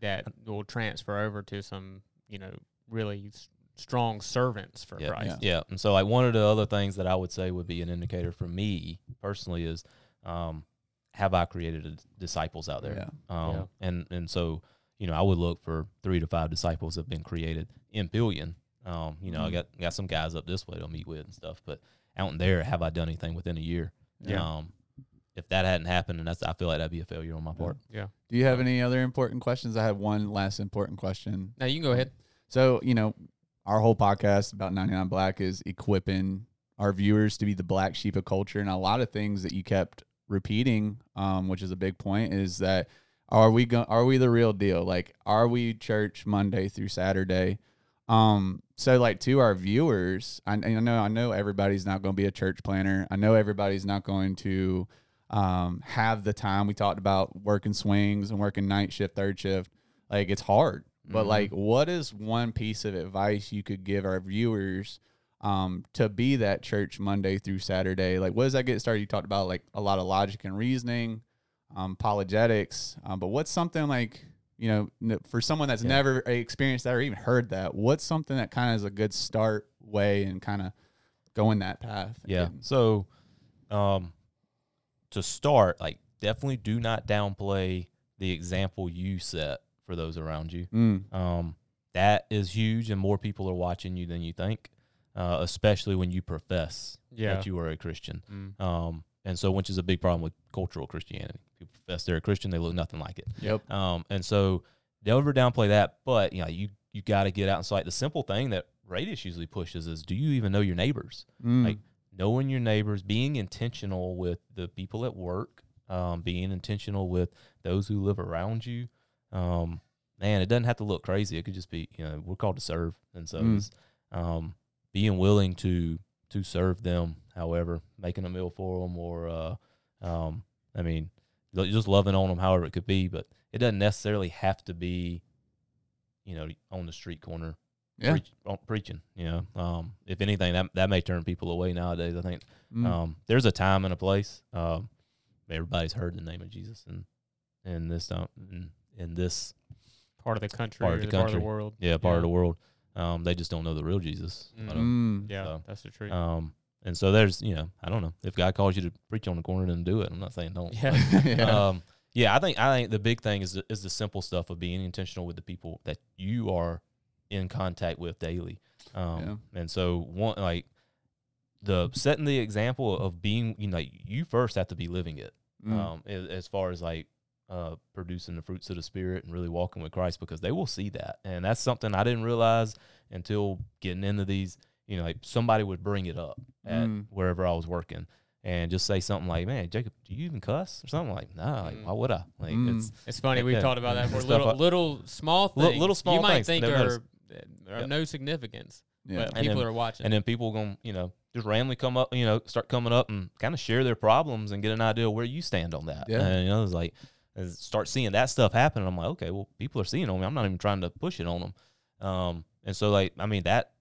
that will transfer over to some, you know, really s- strong servants for Yeah. Christ. Yeah, and so like one of the other things that I would say would be an indicator for me personally is, um, have I created a- disciples out there? Yeah. Um, Yeah. and and so you know I would look for three to five disciples have been created in Pelion. Um, you know I Mhm. got got some guys up this way to meet with and stuff, but out in there, have I done anything within a year? Yeah. Um, if that hadn't happened, and that's I feel like that'd be a failure on my Yeah. part. Yeah. Do you have any other important questions? I have one last important question. Now you can go ahead. So, you know, our whole podcast about 99 Black is equipping our viewers to be the black sheep of culture. And a lot of things that you kept repeating, um, which is a big point, is that are we go- are we the real deal? Like, are we church Monday through Saturday? Um, so like to our viewers, I, I know I know everybody's not going to be a church planner. I know everybody's not going to um, have the time. We talked about working swings and working night shift, third shift. Like it's hard. But Mhm. like, what is one piece of advice you could give our viewers um, to be that church Monday through Saturday? Like, what does that get started? You talked about like a lot of logic and reasoning, um, apologetics. Um, but what's something like you know for someone that's Yeah. never experienced that or even heard that? What's something that kind of is a good start way and kind of going that path? Yeah. getting- So, um, to start, like, definitely do not downplay the example you set for those around you. Mm, Um, that is huge, and more people are watching you than you think, uh, especially when you profess Yeah. that you are a Christian. Mm. Um, and so, which is a big problem with cultural Christianity. People profess they're a Christian, they look nothing like it. yep. Um, and so, they'll never downplay that. But you know, you you got to get out and like the simple thing that Radius usually pushes is, do you even know your neighbors? Mm, like knowing your neighbors, being intentional with the people at work, um, being intentional with those who live around you. Um, man, it doesn't have to look crazy. It could just be, you know, we're called to serve, and so Mm. it's, um, being willing to to serve them. However, making a meal for them, or uh, um, I mean, just loving on them, however it could be. But it doesn't necessarily have to be, you know, on the street corner yeah. preach, on- preaching. You know, um, if anything, that that may turn people away nowadays. I think Mm, um, there's a time and a place. Um, everybody's heard the name of Jesus, and in this um, in, in this Part of the country, Part of or the part of the world. yeah part Yeah. of the world, um, they just don't know the real Jesus. I mm, Yeah, So, that's the truth. And so there's you know I don't know if God calls you to preach on the corner, then do it. I'm not saying don't. yeah. yeah. Um, yeah, I think I think the big thing is the, is the simple stuff of being intentional with the people that you are in contact with daily. Um, and so one like the setting the example of being, you know, you first have to be living it. Mm, Um, as, as far as like uh, producing the fruits of the spirit and really walking with Christ, because they will see that, and that's something I didn't realize until getting into these. You know, like somebody would bring it up at Mm. wherever I was working, and just say something like, "Man, Jacob, do you even cuss?" or something like, "Nah, like Mm. why would I?" Like Mm. it's It's funny. Yeah, We've yeah. talked about that before. Stuff Little, like- little small Li- things. little small you might think never are, are Yep. no significance, yeah. but And people then- are watching. and then people going you know just randomly come up you know start coming up and kind of share their problems and get an idea of where you stand on that Yeah. and you know it's like as start seeing that stuff happen i'm like okay well people are seeing on me i'm not even trying to push it on them um and so like i mean that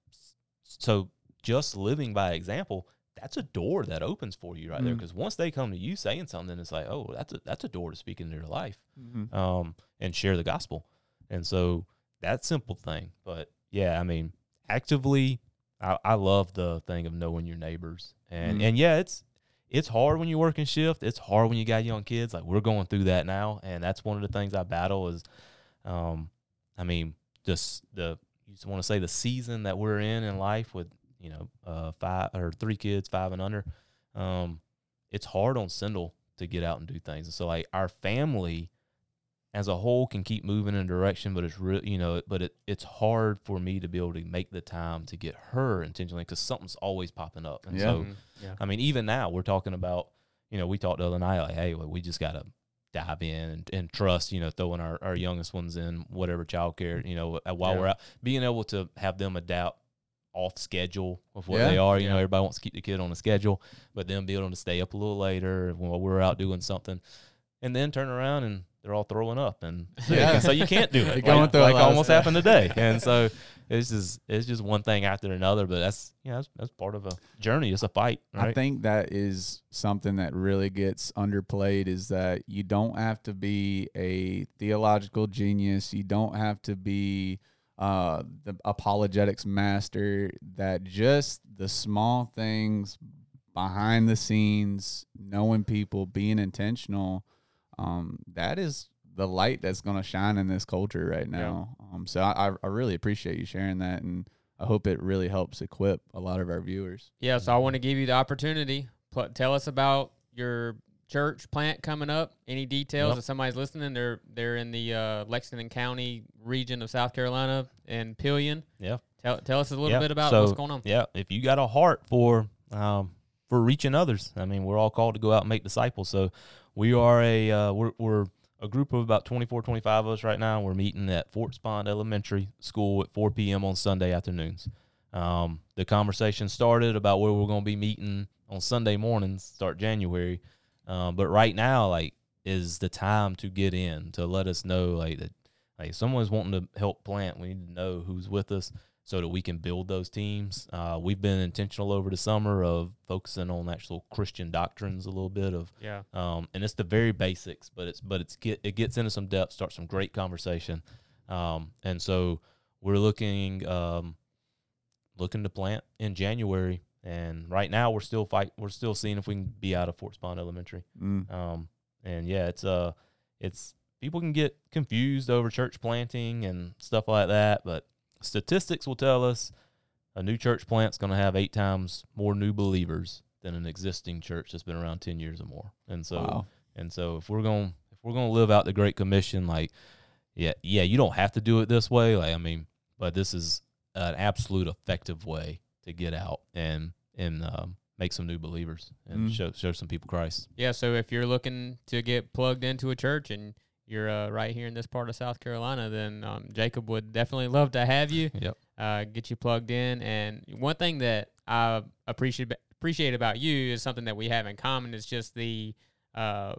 so just living by example that's a door that opens for you right there Mm. because once they come to you saying something it's like oh that's a that's a door to speak into their life Mhm. um, and share the gospel. And so that simple thing. But yeah, I mean, actively, I, I love the thing of knowing your neighbors. And Mm. and yeah, it's it's hard when you work in shift. It's hard when you got young kids. Like we're going through that now, and that's one of the things I battle is, um, I mean, just the you just want to say the season that we're in in life with you know uh, five or three kids, five and under. Um, it's hard on Sindel to get out and do things, and so like our family as a whole can keep moving in a direction, but it's real, you know, but it, it's hard for me to be able to make the time to get her intentionally because something's always popping up. And Yeah. so, Mhm. yeah. I mean, even now we're talking about, you know, we talked the other night, like, hey, well, we just got to dive in and, and trust, you know, throwing our, our youngest ones in whatever childcare, mm. you know, while Yeah. we're out, being able to have them adapt off schedule of what Yeah. they are. You know, everybody wants to keep the kid on a schedule, but then be able to stay up a little later while we're out doing something and then turn around and they're all throwing up and Yeah. so you can't do it like, like almost happened today and so it's just it's just one thing after another but that's you know that's, that's part of a journey it's a fight I think that is something that really gets underplayed is that you don't have to be a theological genius. You don't have to be uh, the apologetics master. That just the small things behind the scenes, knowing people, being intentional, um, that is the light that's going to shine in this culture right now. Um, so I, I really appreciate you sharing that, and I hope it really helps equip a lot of our viewers. Yeah, so I want to give you the opportunity. Pl- tell us about your church plant coming up. Any details? Yep. If somebody's listening, they're they're in the uh, Lexington County region of South Carolina and Pelion. yeah Tell tell us a little Yeah, bit about so, what's going on. yeah if you got a heart for um for reaching others. I mean we're all called to go out and make disciples. So we are a uh, we're, we're a group of about 24 25 of us right now. We're meeting at Forts Pond elementary school at 4 p.m on sunday afternoons. Um, the conversation started about where we're going to be meeting on sunday mornings start january. Um, but right now like is the time to get in to let us know like that like someone's wanting to help plant. We need to know who's with us so that we can build those teams. Uh, we've been intentional over the summer of focusing on actual Christian doctrines a little bit of, Yeah. um, and it's the very basics, but it's but it's get it gets into some depth, starts some great conversation, um, and so we're looking um, looking to plant in January, and right now we're still fight we're still seeing if we can be out of Forts Pond Elementary. Mm. Um, and yeah, it's uh, it's people can get confused over church planting and stuff like that, but statistics will tell us a new church plant's going to have eight times more new believers than an existing church that's been around ten years or more. And so, Wow. and so if we're going if we're going to live out the Great Commission, like yeah, yeah, you don't have to do it this way. Like I mean, but this is an absolute effective way to get out and and um, make some new believers and Mm. show show some people Christ. Yeah, so if you're looking to get plugged into a church and you're uh, right here in this part of South Carolina, then um, Jacob would definitely love to have you. Yep. uh, get you plugged in. And one thing that I appreciate appreciate about you is something that we have in common. Is just the uh,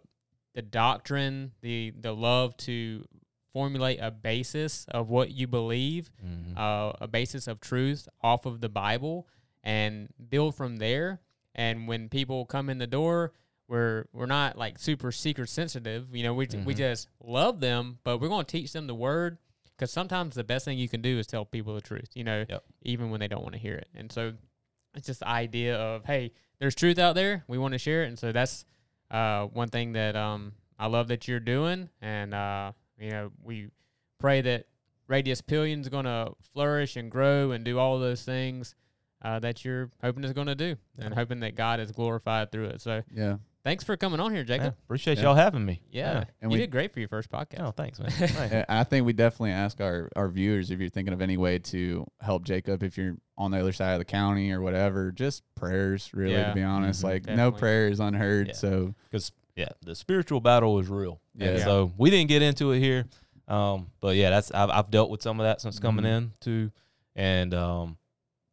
the doctrine, the the love to formulate a basis of what you believe, Mhm. uh, a basis of truth off of the Bible, and build from there. And when people come in the door, we're we're not like super secret sensitive. You know, we we Mhm. just love them, but we're going to teach them the word because sometimes the best thing you can do is tell people the truth. You know, Yep. even when they don't want to hear it. And so it's just the idea of hey, there's truth out there. We want to share it, and so that's uh, one thing that um, I love that you're doing, and uh, you know we pray that Radius Pelion's going to flourish and grow and do all those things uh, that you're hoping is going to do, and hoping that God is glorified through it. So Yeah. Thanks for coming on here, Yeah, Jacob. appreciate Yeah. y'all having me. Yeah, And you we- did great for your first podcast. Oh, thanks, man. I think we definitely ask our, our viewers if you're thinking of any way to help Jacob, if you're on the other side of the county or whatever, just prayers, really, Yeah. to be honest. Mhm. Like, no Definitely. prayer is unheard. Yeah. So, because yeah, the spiritual battle is real. And Yeah. so we didn't get into it here, um, but yeah, that's I've, I've dealt with some of that since coming Mhm. in too, and um,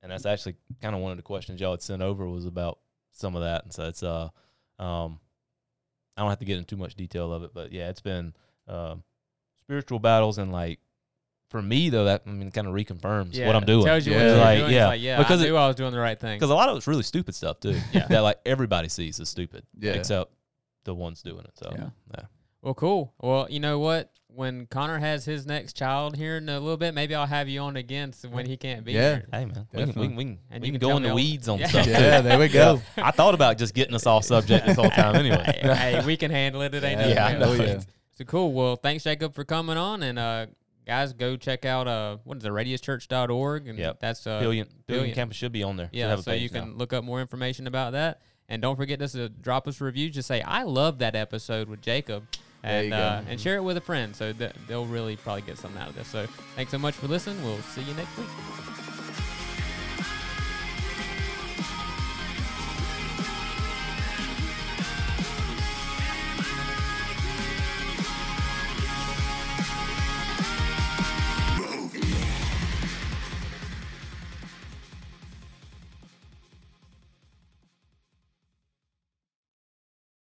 and that's actually kind of one of the questions y'all had sent over was about some of that, and so it's uh, um, I don't have to get into too much detail of it, but yeah, it's been um, spiritual battles and like. For me though, that I mean, kind of reconfirms Yeah, what I'm doing. Tells you Yeah. what you're Like, doing. yeah, like, yeah, because I it- I was doing the right thing. because a lot of it's really stupid stuff too. Yeah. that like everybody sees as stupid. Yeah. except the ones doing it. So Yeah. yeah. Well, cool. Well, you know what? When Connor has his next child here in a little bit, maybe I'll have you on again so when he can't be Yeah. here. Hey man, we can, we can, we can, And we can can go in the weeds on Yeah. stuff. yeah, too. there we go. I thought about just getting us off subject this whole time anyway. hey, hey, we can handle it. It ain't Yeah, nothing I else. know Yeah. So cool. Well, thanks, Jacob, for coming on, and uh, guys, go check out uh what is it, radiuschurch.org and Yep. that's uh Pelion, Pelion Pelion. Campus should be on there. Yeah, so you page now. can look up more information about that. And don't forget just to drop us a review. Just say I love that episode with Jacob, There and uh, and share it with a friend. So that they'll really probably get something out of this. So thanks so much for listening. We'll see you next week.